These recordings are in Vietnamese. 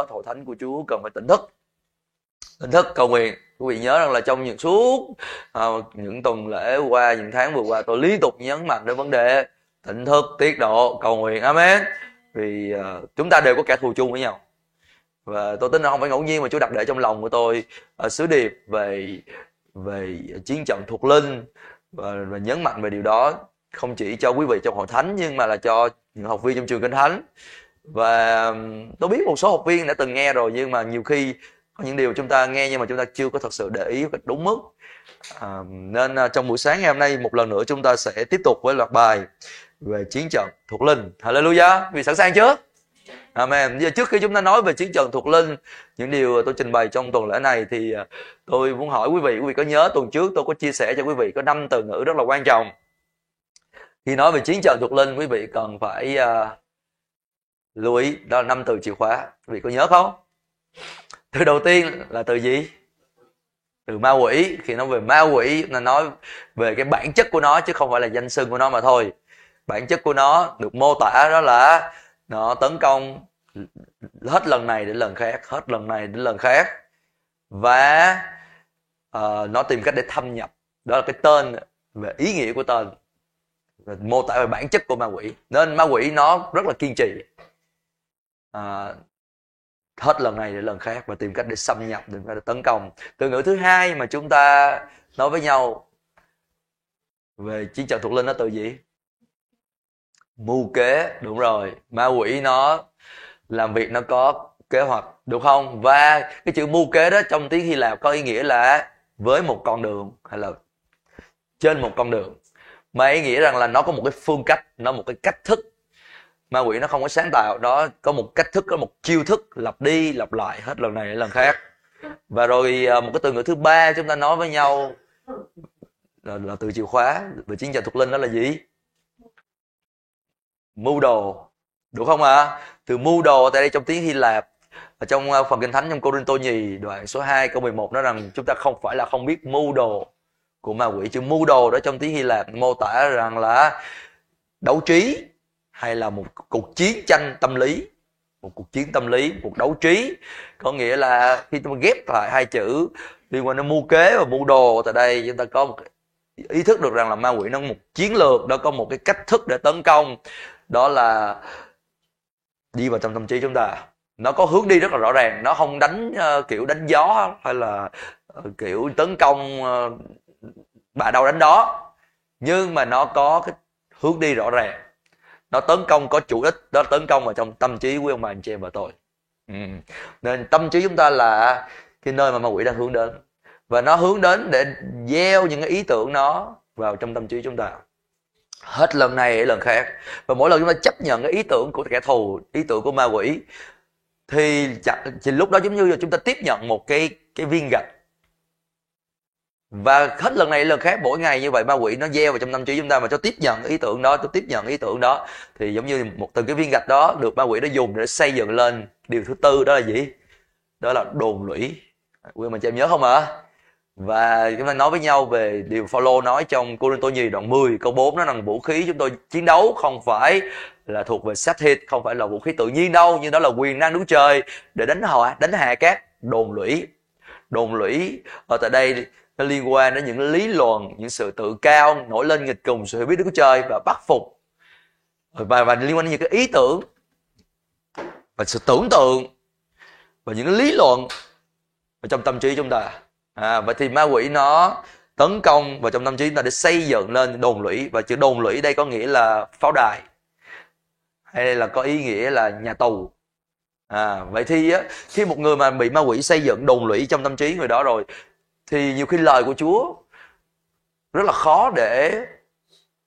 hết hội thánh của Chúa cần phải tỉnh thức. Tỉnh thức cầu nguyện. Quý vị nhớ rằng là trong những suốt à, những tuần lễ qua những tháng vừa qua tôi liên tục nhấn mạnh đến vấn đề tỉnh thức tiết độ cầu nguyện. Amen. Vì uh, chúng ta đều có kẻ thù chung với nhau. Và tôi tin là không phải ngẫu nhiên mà Chúa đặt để trong lòng của tôi ở sứ điệp về về chiến trận thuộc linh và, và nhấn mạnh về điều đó không chỉ cho quý vị trong hội thánh nhưng mà là cho những học viên trong trường kinh thánh và tôi biết một số học viên đã từng nghe rồi nhưng mà nhiều khi có những điều chúng ta nghe nhưng mà chúng ta chưa có thật sự để ý đúng mức à, nên ờ, trong buổi sáng ngày hôm nay một lần nữa chúng ta sẽ tiếp tục với loạt bài về chiến trận thuộc linh hallelujah vì sẵn sàng chưa Amen. Giờ trước khi chúng ta nói về chiến trận thuộc linh, những điều tôi trình bày trong tuần lễ này thì ờ, tôi muốn hỏi quý vị, quý vị có nhớ tuần trước tôi có chia sẻ cho quý vị có năm từ ngữ rất là quan trọng. Khi nói về chiến trận thuộc linh, quý vị cần phải uh, lưu ý đó là năm từ chìa khóa. Quý vị có nhớ không? Từ đầu tiên là từ gì? Từ ma quỷ. Khi nói về ma quỷ, nó nói về cái bản chất của nó chứ không phải là danh xưng của nó mà thôi. Bản chất của nó được mô tả đó là nó tấn công hết lần này đến lần khác hết lần này đến lần khác và uh, nó tìm cách để thâm nhập đó là cái tên về ý nghĩa của tên mô tả về bản chất của ma quỷ nên ma quỷ nó rất là kiên trì à, hết lần này đến lần khác và tìm cách để xâm nhập tìm cách để tấn công. Từ ngữ thứ hai mà chúng ta nói với nhau về chiến trận thuộc linh nó từ gì? Mưu kế đúng rồi. Ma quỷ nó làm việc nó có kế hoạch đúng không? Và cái chữ mưu kế đó trong tiếng hy lạp có ý nghĩa là với một con đường hay là trên một con đường. Mà ý nghĩa rằng là nó có một cái phương cách nó một cái cách thức ma quỷ nó không có sáng tạo nó có một cách thức có một chiêu thức lặp đi lặp lại hết lần này đến lần khác. Và rồi à, một cái từ ngữ thứ ba chúng ta nói với nhau là, là từ chìa khóa về chiến trận thuộc linh đó là gì? Mưu đồ. Đúng không ạ? À? từ mưu đồ tại đây trong tiếng Hy Lạp ở trong à, phần kinh thánh trong Corinto nhì đoạn số 2 câu 11 nói rằng chúng ta không phải là không biết mưu đồ của ma quỷ. Chữ mưu đồ đó trong tiếng Hy Lạp mô tả rằng là đấu trí hay là một cuộc chiến tranh tâm lý một cuộc chiến tâm lý một cuộc đấu trí. Có nghĩa là khi chúng ta ghép lại hai chữ liên quan đến mưu kế và mưu đồ tại đây chúng ta có một ý thức được rằng là ma quỷ nó có một chiến lược nó có một cái cách thức để tấn công. Đó là đi vào trong tâm trí chúng ta. Nó có hướng đi rất là rõ ràng nó không đánh uh, kiểu đánh gió hay là uh, kiểu tấn công uh, bà đâu đánh đó. Nhưng mà nó có cái hướng đi rõ ràng nó tấn công có chủ đích nó tấn công vào trong tâm trí của ông bà anh chị em và tôi. Ừ. nên tâm trí chúng ta là cái nơi mà ma quỷ đang hướng đến. Và nó hướng đến để gieo những cái ý tưởng nó vào trong tâm trí chúng ta. Hết lần này đến lần khác. Và mỗi lần chúng ta chấp nhận cái ý tưởng của kẻ thù ý tưởng của ma quỷ thì, thì lúc đó giống như là chúng ta tiếp nhận một cái cái viên gạch và hết lần này lần khác, mỗi ngày như vậy ma quỷ nó gieo vào trong tâm trí chúng ta mà cho tiếp nhận ý tưởng đó, cho tiếp nhận ý tưởng đó. Thì giống như một từng cái viên gạch đó, được ma quỷ nó dùng để xây dựng lên điều thứ tư, đó là gì? Đó là đồn lũy. Quý mình cho em nhớ không ạ? À? và chúng ta nói với nhau về điều Phaolô nói trong Cô-rin-tô nhì đoạn 10 câu 4 nó rằng vũ khí chúng tôi chiến đấu không phải là thuộc về xác thịt không phải là vũ khí tự nhiên đâu, nhưng đó là quyền năng Đức Trời để đánh hạ đánh hạ các đồn lũy. Đồn lũy ở tại đây nó liên quan đến những lý luận những sự tự cao nổi lên nghịch cùng sự hiểu biết Đức Trời và bắt phục. Và và liên quan đến những cái ý tưởng và sự tưởng tượng và những cái lý luận ở trong tâm trí chúng ta. À, vậy thì ma quỷ nó tấn công vào trong tâm trí chúng ta để xây dựng lên đồn lũy. Và chữ đồn lũy đây có nghĩa là pháo đài hay là có ý nghĩa là nhà tù. À, vậy thì á, khi một người mà bị ma quỷ xây dựng đồn lũy trong tâm trí người đó rồi thì nhiều khi lời của Chúa rất là khó để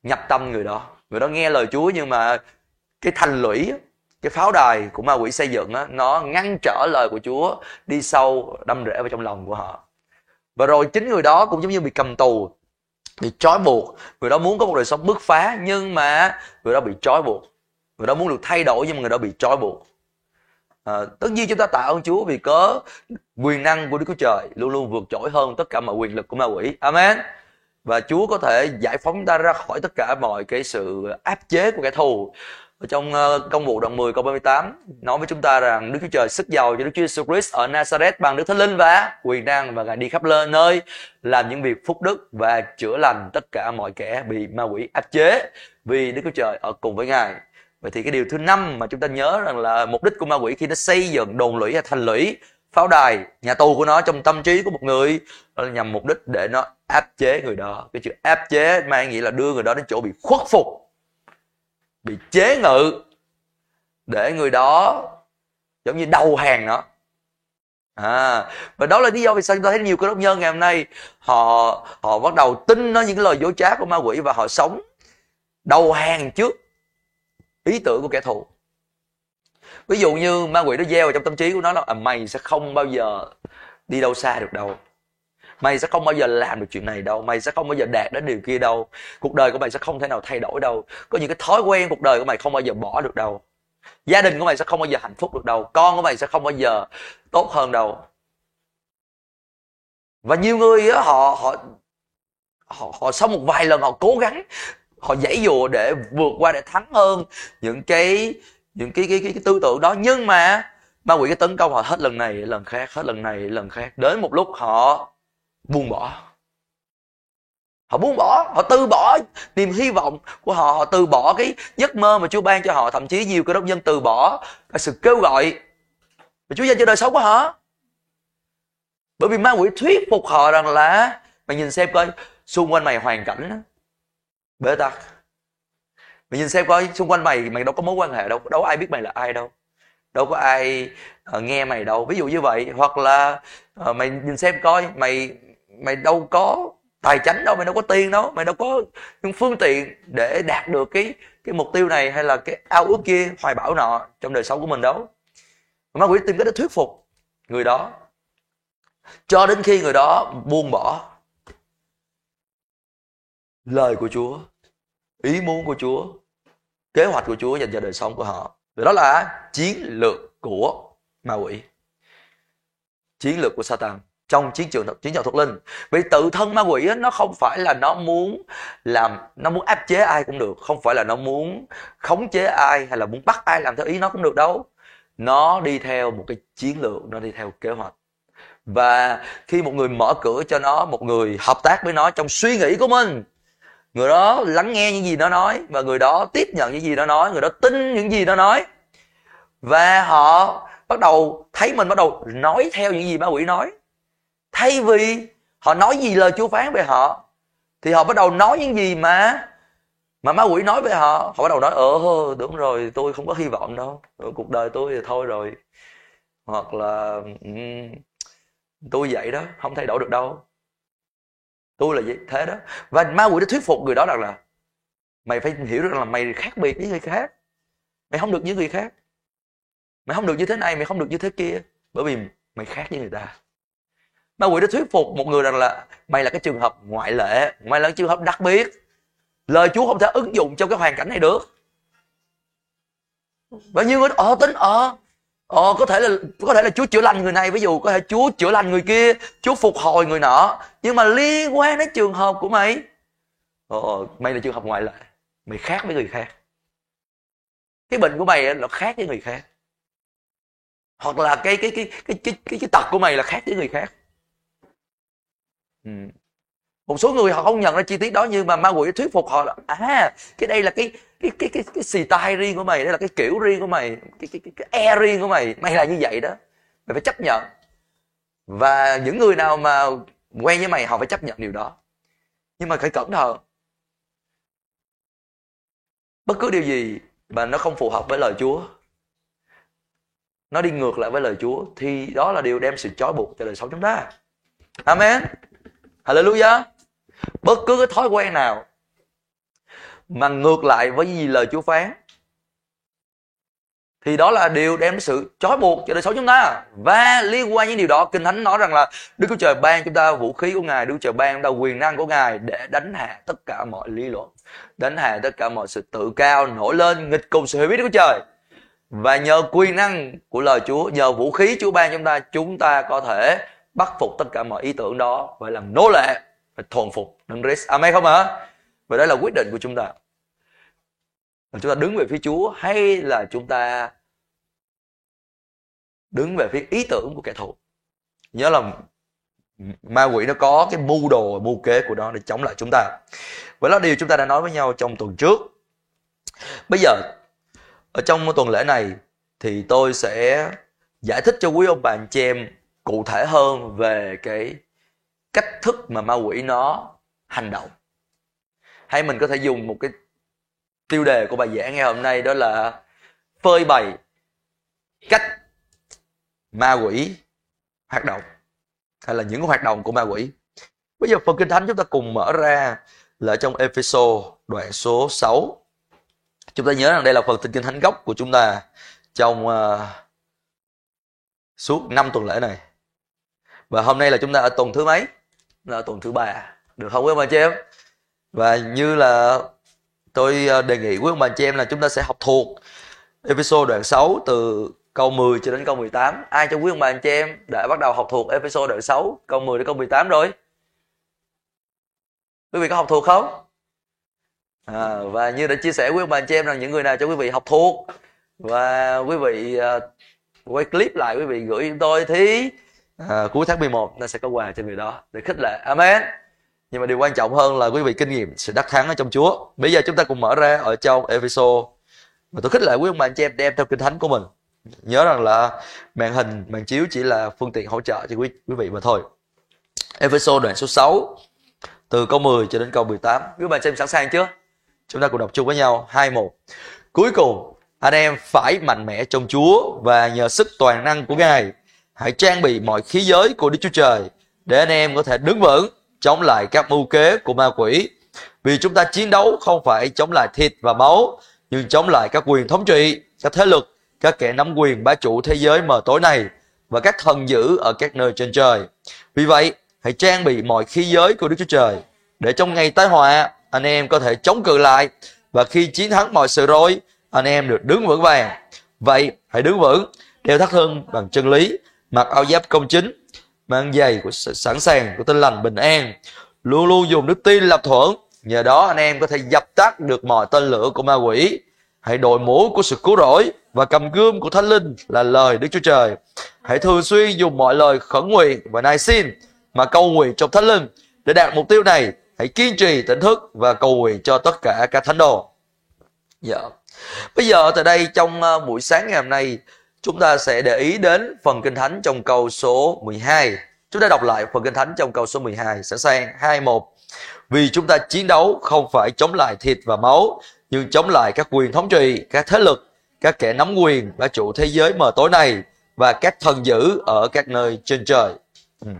nhập tâm người đó. Người đó nghe lời Chúa nhưng mà cái thành lũy cái pháo đài của ma quỷ xây dựng á, nó ngăn trở lời của Chúa đi sâu đâm rễ vào trong lòng của họ. Và rồi chính người đó cũng giống như bị cầm tù bị trói buộc. Người đó muốn có một đời sống bứt phá nhưng mà người đó bị trói buộc. Người đó muốn được thay đổi nhưng mà người đó bị trói buộc à, tất nhiên chúng ta tạ ơn Chúa vì có quyền năng của Đức Chúa Trời luôn luôn vượt trội hơn tất cả mọi quyền lực của ma quỷ. Amen. Và Chúa có thể giải phóng ta ra khỏi tất cả mọi cái sự áp chế của kẻ thù. Ở trong ờ, công vụ đoạn 10 câu 38 nói với chúng ta rằng Đức Chúa Trời sức giàu cho Đức Chúa Jesus Christ ở Nazareth bằng Đức Thánh Linh và quyền năng và Ngài đi khắp lên nơi làm những việc phúc đức và chữa lành tất cả mọi kẻ bị ma quỷ áp chế vì Đức Chúa Trời ở cùng với Ngài. Vậy thì cái điều thứ năm mà chúng ta nhớ rằng là mục đích của ma quỷ khi nó xây dựng đồn lũy hay thành lũy, pháo đài, nhà tù của nó trong tâm trí của một người, đó là nhằm mục đích để nó áp chế người đó. Cái chữ áp chế mang nghĩa là đưa người đó đến chỗ bị khuất phục, bị chế ngự, để người đó giống như đầu hàng nó. À và đó là lý do vì sao chúng ta thấy nhiều cơ đốc nhân ngày hôm nay họ họ bắt đầu tin nó những cái lời dối trá của ma quỷ và họ sống đầu hàng trước ý tưởng của kẻ thù. Ví dụ như ma quỷ nó gieo vào trong tâm trí của nó là à, mày sẽ không bao giờ đi đâu xa được đâu. Mày sẽ không bao giờ làm được chuyện này đâu. Mày sẽ không bao giờ đạt đến điều kia đâu. Cuộc đời của mày sẽ không thể nào thay đổi đâu. Có những cái thói quen cuộc đời của mày không bao giờ bỏ được đâu. Gia đình của mày sẽ không bao giờ hạnh phúc được đâu. Con của mày sẽ không bao giờ tốt hơn đâu. Và nhiều người đó, họ họ họ họ sau một vài lần họ cố gắng họ dãy dùa để vượt qua để thắng hơn những cái những cái cái cái, cái tư tưởng đó. Nhưng mà ma quỷ cái tấn công họ hết lần này lần khác hết lần này lần khác. Đến một lúc họ buông bỏ. Họ buông bỏ họ từ bỏ niềm hy vọng của họ. Họ từ bỏ cái giấc mơ mà Chúa ban cho họ. Thậm chí nhiều cơ đốc nhân từ bỏ cái sự kêu gọi mà Chúa dành cho đời sống của họ. Bởi vì ma quỷ thuyết phục họ rằng là mày nhìn xem coi xung quanh mày hoàn cảnh bế tắc. Mày nhìn xem coi xung quanh mày mày đâu có mối quan hệ đâu đâu có ai biết mày là ai đâu. Đâu có ai uh, nghe mày đâu. Ví dụ như vậy hoặc là uh, mày nhìn xem coi mày mày đâu có tài chánh đâu mày đâu có tiền đâu mày đâu có những phương tiện để đạt được cái cái mục tiêu này hay là cái ao ước kia hoài bão nọ trong đời sống của mình đâu. Ma quỷ tìm cách để thuyết phục người đó. Cho đến khi người đó buông bỏ lời của Chúa, ý muốn của Chúa, kế hoạch của Chúa dành cho đời sống của họ. Đó là chiến lược của ma quỷ. Chiến lược của Satan trong chiến trường chiến trận thuộc linh. Vì tự thân ma quỷ nó không phải là nó muốn làm, nó muốn áp chế ai cũng được. Không phải là nó muốn khống chế ai hay là muốn bắt ai làm theo ý nó cũng được đâu. Nó đi theo một cái chiến lược, nó đi theo kế hoạch. Và khi một người mở cửa cho nó, một người hợp tác với nó trong suy nghĩ của mình người đó lắng nghe những gì nó nói và người đó tiếp nhận những gì nó nói người đó tin những gì nó nói. Và họ bắt đầu thấy mình bắt đầu nói theo những gì ma quỷ nói. Thay vì họ nói gì lời chúa phán về họ thì họ bắt đầu nói những gì mà mà ma quỷ nói về họ. Họ bắt đầu nói ờ đúng rồi tôi không có hy vọng đâu. Ờ, cuộc đời tôi thì thôi rồi. Hoặc là um, tôi vậy đó không thay đổi được đâu tôi là vậy, thế đó. Và ma quỷ đã thuyết phục người đó rằng là mày phải hiểu rằng là mày khác biệt với người khác. Mày không được như người khác. Mày không được như thế này, mày không được như thế kia, bởi vì mày khác với người ta. Ma quỷ đã thuyết phục một người rằng là mày là cái trường hợp ngoại lệ, mày là cái trường hợp đặc biệt. Lời chúa không thể ứng dụng trong cái hoàn cảnh này được. Và nhiều người ở ờ, tính ở ờ có thể là có thể là chúa chữa lành người này ví dụ có thể chúa chữa lành người kia chúa phục hồi người nọ. Nhưng mà liên quan đến trường hợp của mày ờ mày là trường hợp ngoại lệ mày khác với người khác. Cái bệnh của mày là khác với người khác. Hoặc là cái cái cái cái cái cái, cái tật của mày là khác với người khác. Ừ một số người họ không nhận ra chi tiết đó nhưng mà ma quỷ thuyết phục họ là à cái đây là cái cái cái cái cái xì tai riêng của mày đây là cái kiểu riêng của mày cái cái cái, cái e riêng của mày mày là như vậy đó mày phải chấp nhận và những người nào mà quen với mày họ phải chấp nhận điều đó nhưng mà phải cẩn thận bất cứ điều gì mà nó không phù hợp với lời Chúa nó đi ngược lại với lời Chúa thì đó là điều đem sự trói buộc cho đời sống chúng ta. Amen. Hallelujah. Bất cứ cái thói quen nào mà ngược lại với gì lời Chúa phán, thì đó là điều đem sự trói buộc cho đời sống chúng ta. Và liên quan những điều đó, kinh thánh nói rằng là đức chúa trời ban chúng ta vũ khí của ngài, đức chúa trời ban chúng ta quyền năng của ngài để đánh hạ tất cả mọi lý luận, đánh hạ tất cả mọi sự tự cao, nổi lên, nghịch cùng sự hiểu biết đức chúa trời. Và nhờ quyền năng của lời chúa, nhờ vũ khí chúa ban chúng ta chúng ta có thể bắt phục tất cả mọi ý tưởng đó và làm nô lệ phải thuần phục đấng Christ amen không ạ? Và đó là quyết định của chúng ta. Là chúng ta đứng về phía Chúa hay là chúng ta đứng về phía ý tưởng của kẻ thù? Nhớ là ma quỷ nó có cái mưu đồ, mưu kế của nó để chống lại chúng ta. Vậy đó, điều chúng ta đã nói với nhau trong tuần trước. Bây giờ, ở trong tuần lễ này thì tôi sẽ giải thích cho quý ông bà anh chị em cụ thể hơn về cái cách thức mà ma quỷ nó hành động. Hay mình có thể dùng một cái tiêu đề của bài giảng ngày hôm nay đó là phơi bày cách ma quỷ hoạt động hay là những hoạt động của ma quỷ. Bây giờ phần kinh thánh chúng ta cùng mở ra là trong Epheso đoạn số 6 chúng ta nhớ rằng đây là phần kinh thánh gốc của chúng ta trong uh, suốt năm tuần lễ này. Và hôm nay là chúng ta ở tuần thứ mấy? Là tuần thứ ba. Được không quý ông bà chị em? Và như là tôi ờ, đề nghị quý ông bà chị em là chúng ta sẽ học thuộc episode đoạn 6 từ câu 10 cho đến câu 18 ai cho quý ông bà anh chị em đã bắt đầu học thuộc episode đoạn 6 câu 10 đến câu 18 rồi? Quý vị có học thuộc không? À, và như đã chia sẻ quý ông bà anh chị em rằng những người nào cho quý vị học thuộc? Và quý vị uh, quay clip lại quý vị gửi chúng tôi thì à, cuối tháng 11 ta sẽ có quà trên người đó để khích lệ. Amen. Nhưng mà điều quan trọng hơn là quý vị kinh nghiệm sự đắc thắng ở trong Chúa. Bây giờ chúng ta cùng mở ra ở trong Epheso. Mà tôi khích lệ quý ông bà anh chị em đem theo kinh thánh của mình. Nhớ rằng là màn hình màn chiếu chỉ là phương tiện hỗ trợ cho quý quý vị mà thôi. Epheso đoạn số 6 từ câu 10 cho đến câu 18 quý bà xem sẵn sàng chưa? Chúng ta cùng đọc chung với nhau. Hai một. Cuối cùng anh em phải mạnh mẽ trong Chúa và nhờ sức toàn năng của Ngài hãy trang bị mọi khí giới của Đức Chúa Trời để anh em có thể đứng vững chống lại các mưu kế của ma quỷ. Vì chúng ta chiến đấu không phải chống lại thịt và máu, nhưng chống lại các quyền thống trị, các thế lực, các kẻ nắm quyền bá chủ thế giới mờ tối này và các thần dữ ở các nơi trên trời. Vì vậy, hãy trang bị mọi khí giới của Đức Chúa Trời để trong ngày tai họa anh em có thể chống cự lại và khi chiến thắng mọi sự rối anh em được đứng vững vàng. Vậy hãy đứng vững, đeo thắt lưng bằng chân lý, mặc áo giáp công chính, mang giày của sự sẵn sàng của tinh lành bình an, luôn luôn dùng đức tin lập thuận. Nhờ đó anh em có thể dập tắt được mọi tên lửa của ma quỷ. Hãy đội mũ của sự cứu rỗi và cầm gươm của Thánh Linh là lời Đức Chúa Trời. Hãy thường xuyên dùng mọi lời khẩn nguyện và nài xin mà cầu nguyện trong Thánh Linh để đạt mục tiêu này. Hãy kiên trì tỉnh thức và cầu nguyện cho tất cả các thánh đồ. Dạ. Bây giờ tại đây trong ờ, buổi sáng ngày hôm nay chúng ta sẽ để ý đến phần kinh thánh trong câu số 12. Chúng ta đọc lại phần kinh thánh trong câu số 12. Sẵn sàng 21. Vì chúng ta chiến đấu không phải chống lại thịt và máu, nhưng chống lại các quyền thống trị, các thế lực, các kẻ nắm quyền và chủ thế giới mờ tối này và các thần dữ ở các nơi trên trời. Ừ.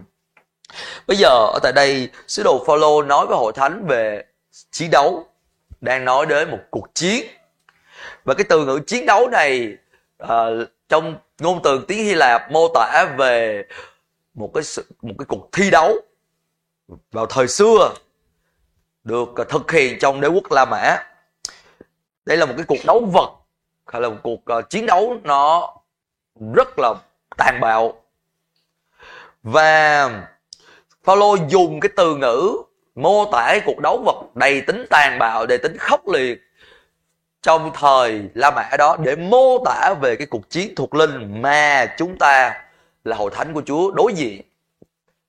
Bây giờ ở tại đây sứ đồ Phaolô nói với hội thánh về chiến đấu, đang nói đến một cuộc chiến. Và cái từ ngữ chiến đấu này uh, trong ngôn từ tiếng Hy Lạp mô tả về một cái sự, một cái cuộc thi đấu vào thời xưa được thực hiện trong đế quốc La Mã. Đây là một cái cuộc đấu vật hay là một cuộc uh, chiến đấu nó rất là tàn bạo. Và Phaolô dùng cái từ ngữ mô tả cuộc đấu vật đầy tính tàn bạo, đầy tính khốc liệt trong thời La Mã đó để mô tả về cái cuộc chiến thuộc linh mà chúng ta là hội thánh của Chúa đối diện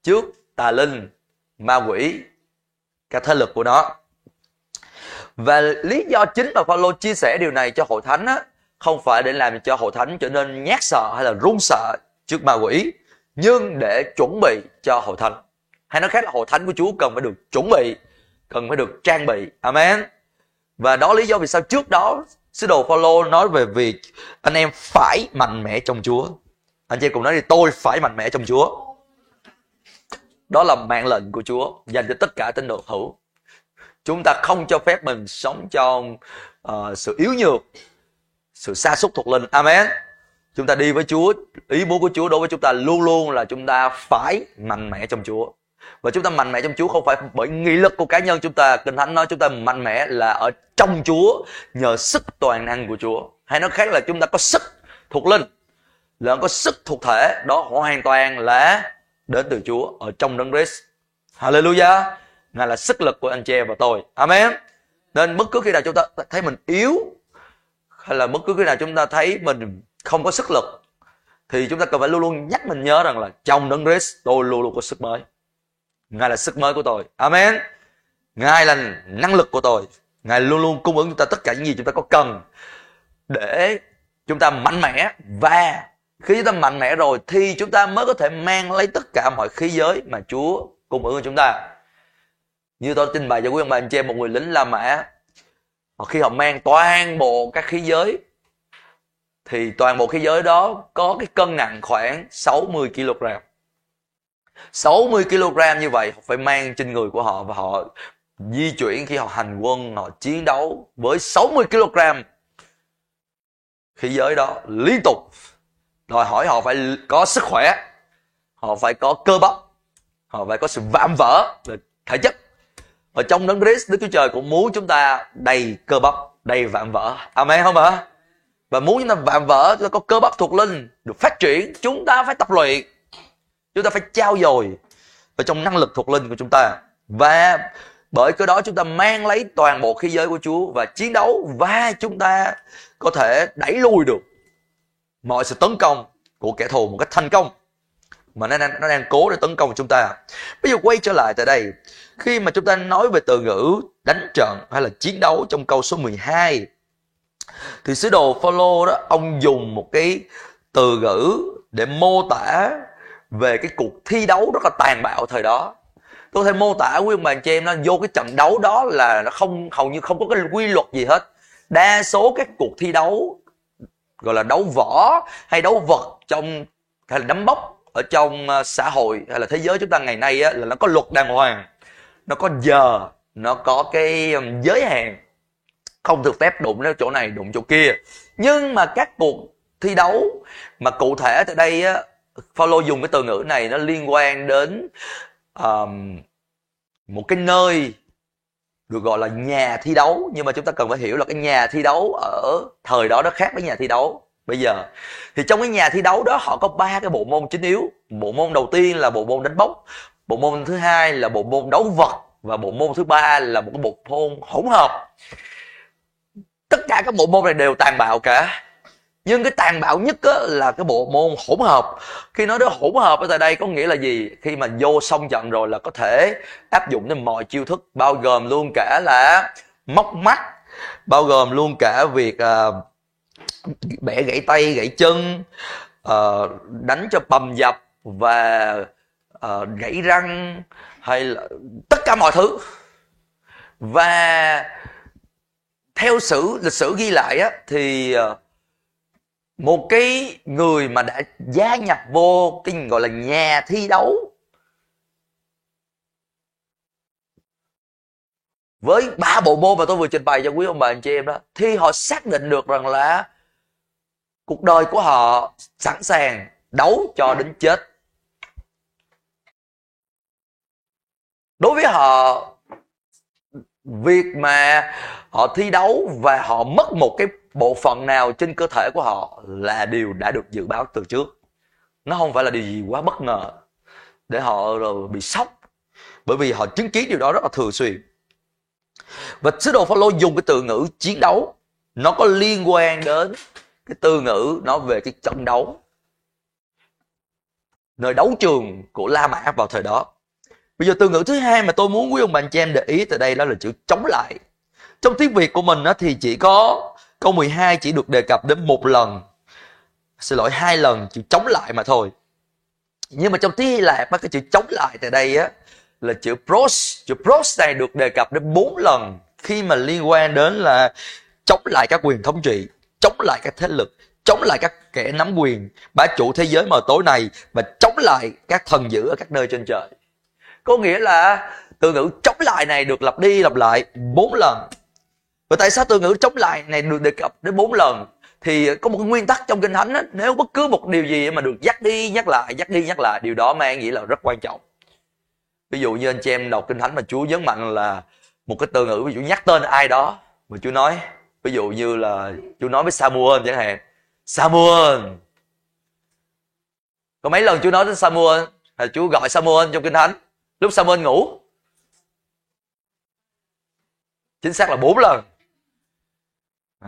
trước tà linh, ma quỷ, các thế lực của nó. Và lý do chính mà Phaolô chia sẻ điều này cho hội thánh á, không phải để làm cho hội thánh trở nên nhát sợ hay là run sợ trước ma quỷ, nhưng để chuẩn bị cho hội thánh. Hay nói khác là hội thánh của Chúa cần phải được chuẩn bị, cần phải được trang bị. Amen và đó lý do vì sao trước đó sứ đồ Phaolô nói về việc anh em phải mạnh mẽ trong Chúa. Anh chị cùng nói thì tôi phải mạnh mẽ trong Chúa. Đó là mạng lệnh của Chúa dành cho tất cả tín đồ hữu. Chúng ta không cho phép mình sống trong uh, sự yếu nhược sự sa sút thuộc linh. Amen. Chúng ta đi với Chúa ý muốn của Chúa đối với chúng ta luôn luôn là chúng ta phải mạnh mẽ trong Chúa và chúng ta mạnh mẽ trong Chúa, không phải bởi nghị lực của cá nhân chúng ta. Kinh thánh nói chúng ta mạnh mẽ là ở trong Chúa, nhờ sức toàn năng của Chúa. Hay nói khác là chúng ta có sức thuộc linh. Là có sức thuộc thể, đó hoàn toàn là đến từ Chúa ở trong đấng Christ. Hallelujah. Ngài là sức lực của anh chị em và tôi. Amen. Nên bất cứ khi nào chúng ta thấy mình yếu, hay là bất cứ khi nào chúng ta thấy mình không có sức lực, thì chúng ta cần phải luôn luôn nhắc mình nhớ rằng là trong đấng Christ, tôi luôn luôn có sức mới ngài là sức mới của tôi. Amen. Ngài là năng lực của tôi. Ngài luôn luôn cung ứng chúng ta tất cả những gì chúng ta có cần để chúng ta mạnh mẽ. Và khi chúng ta mạnh mẽ rồi thì chúng ta mới có thể mang lấy tất cả mọi khí giới mà Chúa cung ứng cho chúng ta. Như tôi trình bày cho quý ông bà anh chị em, một người lính La Mã khi họ mang toàn bộ các khí giới, thì toàn bộ khí giới đó có cái cân nặng khoảng 60 kg 60 kg như vậy họ phải mang trên người của họ và họ di chuyển khi họ hành quân, họ chiến đấu với 60 kg. Khí giới đó liên tục đòi hỏi họ phải có sức khỏe, họ phải có cơ bắp, họ phải có sự vạm vỡ về thể chất. Ở trong đấng Christ, Đức Chúa Trời cũng muốn chúng ta đầy cơ bắp, đầy vạm vỡ. Amen không ạ? Và muốn chúng ta vạm vỡ, chúng ta có cơ bắp thuộc linh được phát triển, chúng ta phải tập luyện chúng ta phải trao dồi ở trong năng lực thuộc linh của chúng ta. Và bởi cái đó chúng ta mang lấy toàn bộ khí giới của Chúa và chiến đấu và chúng ta có thể đẩy lùi được mọi sự tấn công của kẻ thù một cách thành công. Mà nó đang nó đang cố để tấn công chúng ta. Bây giờ quay trở lại tại đây, khi mà chúng ta nói về từ ngữ đánh trận hay là chiến đấu trong câu số 12 thì sứ đồ Phaolô đó ông dùng một cái từ ngữ để mô tả về cái cuộc thi đấu rất là tàn bạo thời đó. Tôi thể mô tả quý ông bà chị em nó vô cái trận đấu đó là nó không hầu như không có cái quy luật gì hết. Đa số các cuộc thi đấu gọi là đấu võ hay đấu vật trong hay là đấm bốc ở trong ờ, xã hội hay là thế giới chúng ta ngày nay á, là nó có luật đàng hoàng nó có giờ nó có cái ờ, giới hạn. Không được phép đụng đến chỗ này đụng chỗ kia. Nhưng mà các cuộc thi đấu mà cụ thể tại đây á Paulo dùng cái từ ngữ này nó liên quan đến um, một cái nơi được gọi là nhà thi đấu. Nhưng mà chúng ta cần phải hiểu là cái nhà thi đấu ở thời đó nó khác với nhà thi đấu. Bây giờ thì trong cái nhà thi đấu đó họ có ba cái bộ môn chính yếu. Bộ môn đầu tiên là bộ môn đánh bóng bộ môn thứ hai là bộ môn đấu vật và bộ môn thứ ba là một cái bộ môn hỗn hợp. Tất cả các bộ môn này đều tàn bạo cả nhưng cái tàn bạo nhất á, là cái bộ môn hỗn hợp. Khi nói đến hỗn hợp ở tại đây có nghĩa là gì? Khi mà vô xong trận rồi là có thể áp dụng đến mọi chiêu thức bao gồm luôn cả là móc mắt bao gồm luôn cả việc à, bẻ gãy tay gãy chân à, đánh cho bầm dập và à, gãy răng hay là tất cả mọi thứ. Và theo sử lịch sử ghi lại á thì à, một cái người mà đã gia nhập vô cái gọi là nhà thi đấu. Với ba bộ môn mà tôi vừa trình bày cho quý ông bà, anh chị em đó, thì họ xác định được rằng là cuộc đời của họ sẵn sàng đấu cho đến chết. Đối với họ, việc mà họ thi đấu và họ mất một cái bộ phận nào trên cơ thể của họ là điều đã được dự báo từ trước. Nó không phải là điều gì quá bất ngờ để họ rồi bị sốc, bởi vì họ chứng kiến điều đó rất là thường xuyên. Và sứ đồ Phaolô dùng cái từ ngữ chiến đấu. Nó có liên quan đến cái từ ngữ nó về cái trận đấu. Nơi đấu trường của La Mã vào thời đó. Bây giờ từ ngữ thứ hai mà tôi muốn quý ông bà anh chị em để ý từ đây đó là chữ chống lại. Trong tiếng Việt của mình thì chỉ có câu 12 chỉ được đề cập đến một lần. Xin lỗi, hai lần chữ chống lại mà thôi. Nhưng mà trong tiếng Hy Lạp cái chữ chống lại tại đây á, là chữ pros. Chữ pros này được đề cập đến bốn lần khi mà liên quan đến là chống lại các quyền thống trị, chống lại các thế lực, chống lại các kẻ nắm quyền, bá chủ thế giới mờ tối này và chống lại các thần dữ ở các nơi trên trời. Có nghĩa là từ ngữ chống lại này được lặp đi lặp lại bốn lần và tại sao từ ngữ chống lại này được đề cập đến bốn lần? Thì có một cái nguyên tắc trong kinh thánh á, nếu bất cứ một điều gì mà được nhắc đi nhắc lại nhắc đi nhắc lại điều đó mang nghĩa là rất quan trọng. Ví dụ như anh chị em đọc kinh thánh mà chúa nhấn mạnh là một cái từ ngữ ví dụ nhắc tên ai đó mà chúa nói. Ví dụ như là chúa nói với samuel chẳng hạn. Samuel! Có mấy lần chúa nói đến samuel? Là chúa gọi samuel trong kinh thánh. Lúc samuel ngủ. Chính xác là bốn lần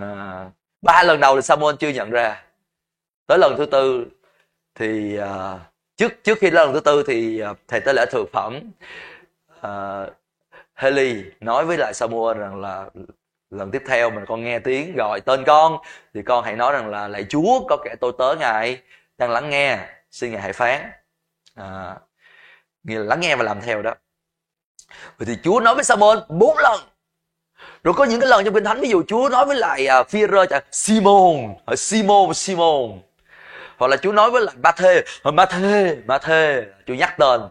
à, ba lần đầu thì Samuel chưa nhận ra. Tới lần thứ tư thì uh, trước trước khi lần thứ tư thì uh, thầy tế lễ thượng phẩm. Uh, Haley nói với lại Samuel rằng là lần tiếp theo mình con nghe tiếng gọi tên con thì con hãy nói rằng là lạy Chúa có kẻ tôi tớ ngài đang lắng nghe xin ngài hãy phán. À, nghĩa là lắng nghe và làm theo đó. Vậy thì Chúa nói với Samuel bốn lần rồi có những cái lần trong kinh thánh ví dụ Chúa nói với lại uh, Phi-rơ chẳng Simon Simon Simon. Hoặc là Chúa nói với lại ba-thê ba thê ba-thê Chúa nhắc tên.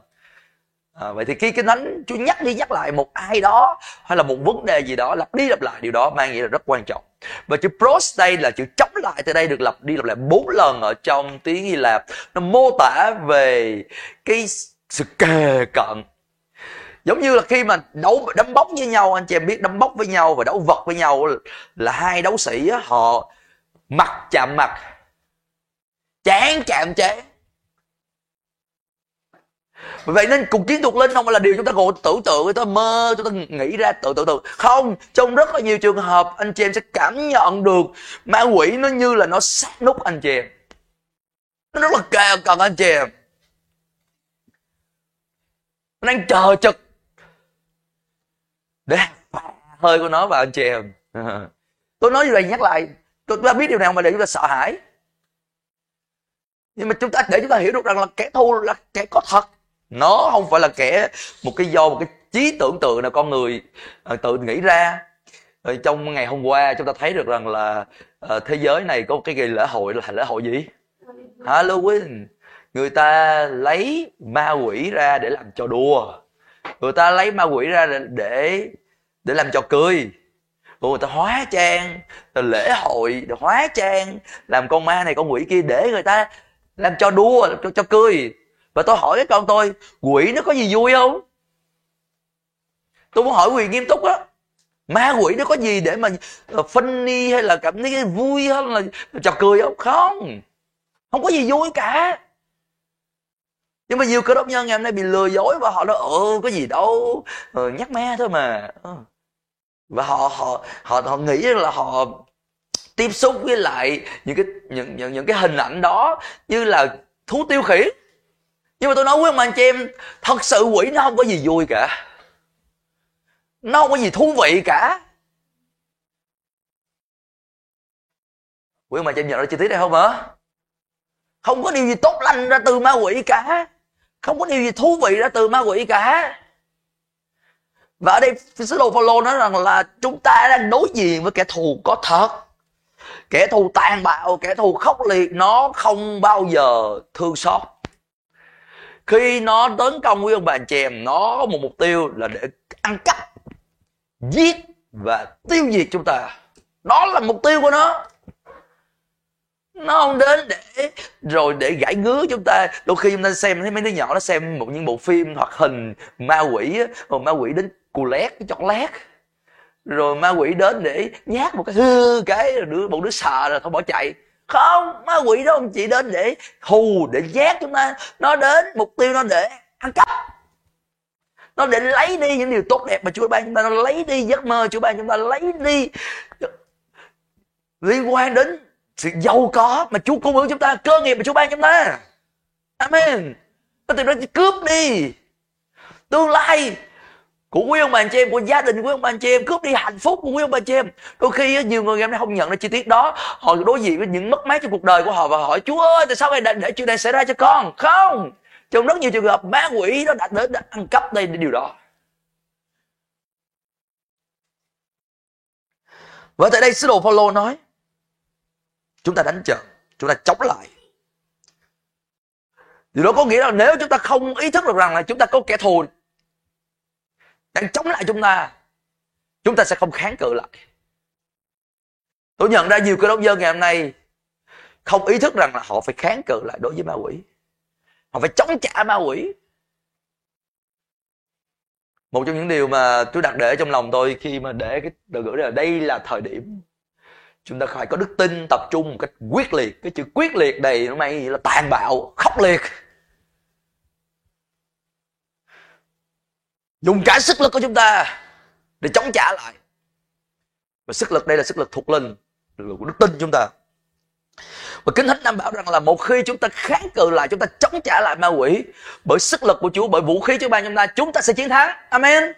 À, vậy thì khi cái thánh Chúa nhắc đi nhắc lại một ai đó hay là một vấn đề gì đó lặp đi lặp lại điều đó mang nghĩa là rất quan trọng. Và chữ pros đây là chữ chống lại từ đây được lặp đi lặp lại bốn lần ở trong tiếng Hy Lạp. Nó mô tả về cái sự kề cận giống như là khi mà đấu, đấm bốc với nhau, anh chị em biết đấm bốc với nhau và đấu vật với nhau là hai đấu sĩ họ mặt chạm mặt, chán chạm chán. Vậy nên cuộc chiến thuật linh không phải là điều chúng ta ngồi tưởng tượng, chúng ta mơ, chúng ta nghĩ ra tự tự tự không, trong rất là nhiều trường hợp, anh chị em sẽ cảm nhận được ma quỷ nó như là nó sát nút anh chị em. Nó rất là kề cần anh chị em. Nó đang chờ trực để hơi của nó vào anh chị em. Tôi nói như vậy nhắc lại tôi ta biết điều nào mà để chúng ta sợ hãi. Nhưng mà chúng ta để chúng ta hiểu được rằng là kẻ thù là kẻ có thật. Nó không phải là kẻ một cái do một cái trí tưởng tượng nào con người à, tự nghĩ ra. Rồi trong ngày hôm qua chúng ta thấy được rằng là uh, thế giới này có cái ngày lễ hội là lễ hội gì? Halloween. Người ta lấy ma quỷ ra để làm cho đùa người ta lấy ma quỷ ra để để, làm trò cười. Người ta hóa trang lễ hội hóa trang làm con ma này con quỷ kia để người ta làm cho đua cho, cho cười. Và tôi hỏi cái con tôi quỷ nó có gì vui không? Tôi muốn hỏi quỷ nghiêm túc á ma quỷ nó có gì để mà ờ, funny hay là cảm thấy cái vui hơn là trò cười không? Không. Không có gì vui cả nhưng mà nhiều cơ đốc nhân ngày hôm nay bị lừa dối và họ nói ừ có gì đâu ừ, nhắc me thôi mà. Ờ. Và họ họ họ họ nghĩ là họ tiếp xúc với lại những cái những những những cái hình ảnh đó như là thú tiêu khiển. Nhưng mà tôi nói với ông anh chị em thật sự quỷ nó không có gì vui cả. Nó không có gì thú vị cả. Quý ông anh chị em nhận ra chi tiết này không hả? Không có điều gì tốt lành ra từ ma quỷ cả không có điều gì thú vị ra từ ma quỷ cả. Và ở đây sứ đồ Phaolô nói rằng là chúng ta đang đối diện với kẻ thù có thật. Kẻ thù tàn bạo, kẻ thù khốc liệt, nó không bao giờ thương xót. Khi nó tấn công quý ông bà anh chị em, nó có một mục tiêu là để ăn cắp, giết và tiêu diệt chúng ta. Đó là mục tiêu của nó nó không đến để, rồi để gãi ngứa chúng ta. Đôi khi chúng ta xem, thấy mấy đứa nhỏ nó xem một những bộ phim hoạt hình ma quỷ rồi ma quỷ đến cù lét, cái chọt lét rồi ma quỷ đến để nhát một cái hư cái, rồi đứa một đứa sợ rồi thôi, bỏ chạy. Không, ma quỷ đó không chỉ đến để hù, để giác chúng ta. Nó đến, mục tiêu nó để ăn cắp. Nó để lấy đi những điều tốt đẹp mà Chúa ban chúng ta. Nó lấy đi giấc mơ Chúa ban chúng ta. Lấy đi liên quan đến sự giàu có mà Chúa cung ứng chúng ta cơ nghiệp mà Chúa ban chúng ta. Amen. Nó tìm ra cướp đi. Tương lai của quý ông bà anh chị em của gia đình quý ông bà anh chị em cướp đi hạnh phúc của quý ông bà anh chị em. Đôi khi nhiều người em không nhận ra chi tiết đó. Họ đối diện với những mất mát trong cuộc đời của họ và hỏi chúa ơi tại sao ngài để, để chuyện này xảy ra cho con? Không. Trong rất nhiều trường hợp ma quỷ nó đã đến ăn cắp đây điều đó. Và tại đây sứ đồ Phaolô nói chúng ta đánh trận, chúng ta chống lại. Điều đó có nghĩa là nếu chúng ta không ý thức được rằng là chúng ta có kẻ thù, đang chống lại chúng ta chúng ta sẽ không kháng cự lại. Tôi nhận ra nhiều cơ đốc dân ngày hôm nay không ý thức rằng là họ phải kháng cự lại đối với ma quỷ. Họ phải chống trả ma quỷ. Một trong những điều mà tôi đặt để trong lòng tôi khi mà để cái từ ngữ là đây là thời điểm chúng ta phải có đức tin tập trung một cách quyết liệt cái chữ quyết liệt này nó mang gì là tàn bạo khốc liệt dùng cả sức lực của chúng ta để chống trả lại và sức lực đây là sức lực thuộc linh lực của đức tin chúng ta và Kinh Thánh đảm bảo rằng là một khi chúng ta kháng cự lại, chúng ta chống trả lại ma quỷ bởi sức lực của Chúa, bởi vũ khí Chúa ban chúng ta, chúng ta sẽ chiến thắng. Amen.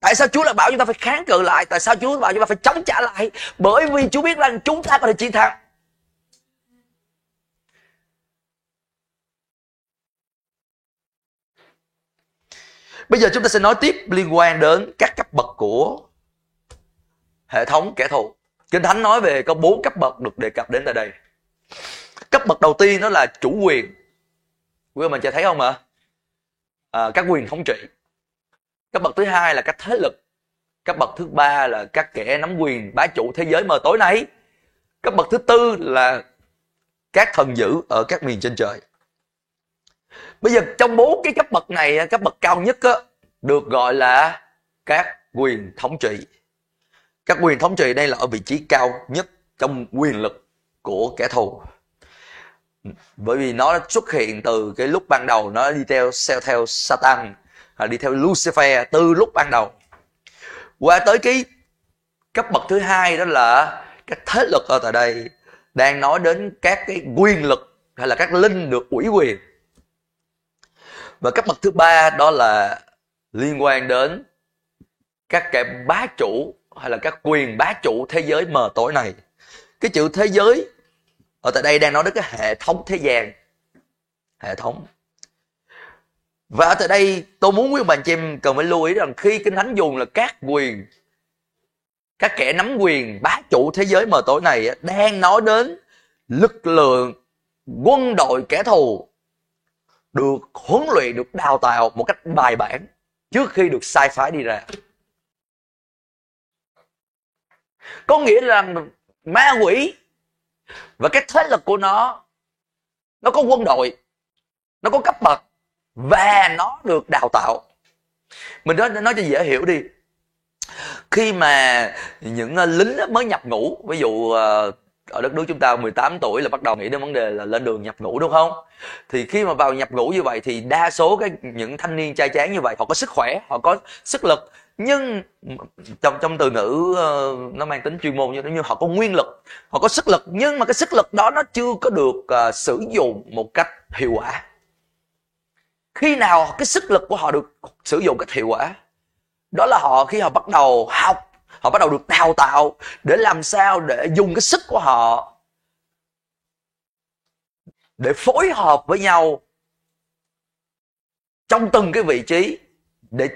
Tại sao Chúa lại bảo chúng ta phải kháng cự lại? Tại sao Chúa bảo chúng ta phải chống trả lại? Bởi vì Chúa biết rằng chúng ta có thể chiến thắng. Bây giờ chúng ta sẽ nói tiếp liên quan đến các cấp bậc của hệ thống kẻ thù. Kinh Thánh nói về có bốn cấp bậc được đề cập đến tại đây. Cấp bậc đầu tiên đó là chủ quyền. Quý mình sẽ thấy không ạ? À, các quyền thống trị. Cấp bậc thứ hai là các thế lực. Cấp bậc thứ ba là các kẻ nắm quyền bá chủ thế giới mờ tối này. Cấp bậc thứ tư là các thần dữ ở các miền trên trời. Bây giờ trong bốn cái cấp bậc này, cấp bậc cao nhất á, được gọi là các quyền thống trị. Các quyền thống trị đây là ở vị trí cao nhất trong quyền lực của kẻ thù. Bởi vì nó xuất hiện từ cái lúc ban đầu nó đi theo theo, theo Satan, đi theo Lucifer từ lúc ban đầu. Qua tới cái cấp bậc thứ hai đó là cái thế lực ở tại đây đang nói đến các cái quyền lực hay là các linh được ủy quyền. Và cấp bậc thứ ba đó là liên quan đến các cái bá chủ hay là các quyền bá chủ thế giới mờ tối này. Cái chữ thế giới ở tại đây đang nói đến cái hệ thống thế gian. Hệ thống và ở tại đây, tôi muốn quý ông bà chị em cần phải lưu ý rằng khi kinh thánh dùng là các quyền, các kẻ nắm quyền, bá chủ thế giới mờ tối này đang nói đến lực lượng, quân đội, kẻ thù được huấn luyện, được đào tạo một cách bài bản trước khi được sai phái đi ra. Có nghĩa là ma quỷ và cái thế lực của nó nó có quân đội, nó có cấp bậc và nó được đào tạo. Mình nói nói cho dễ hiểu đi. Khi mà những ờ, lính mới nhập ngũ ví dụ ờ, ở đất nước chúng ta 18 tuổi là bắt đầu nghĩ đến vấn đề là lên đường nhập ngũ đúng không? Thì khi mà vào nhập ngũ như vậy thì đa số cái những thanh niên trai tráng như vậy họ có sức khỏe họ có sức lực. Nhưng trong trong từ ngữ uh, nó mang tính chuyên môn như như họ có nguyên lực họ có sức lực. Nhưng mà cái sức lực đó nó chưa có được uh, sử dụng một cách hiệu quả khi nào cái sức lực của họ được sử dụng cách hiệu quả? Đó là họ khi họ bắt đầu học, họ bắt đầu được đào tạo để làm sao để dùng cái sức của họ để phối hợp với nhau trong từng cái vị trí để,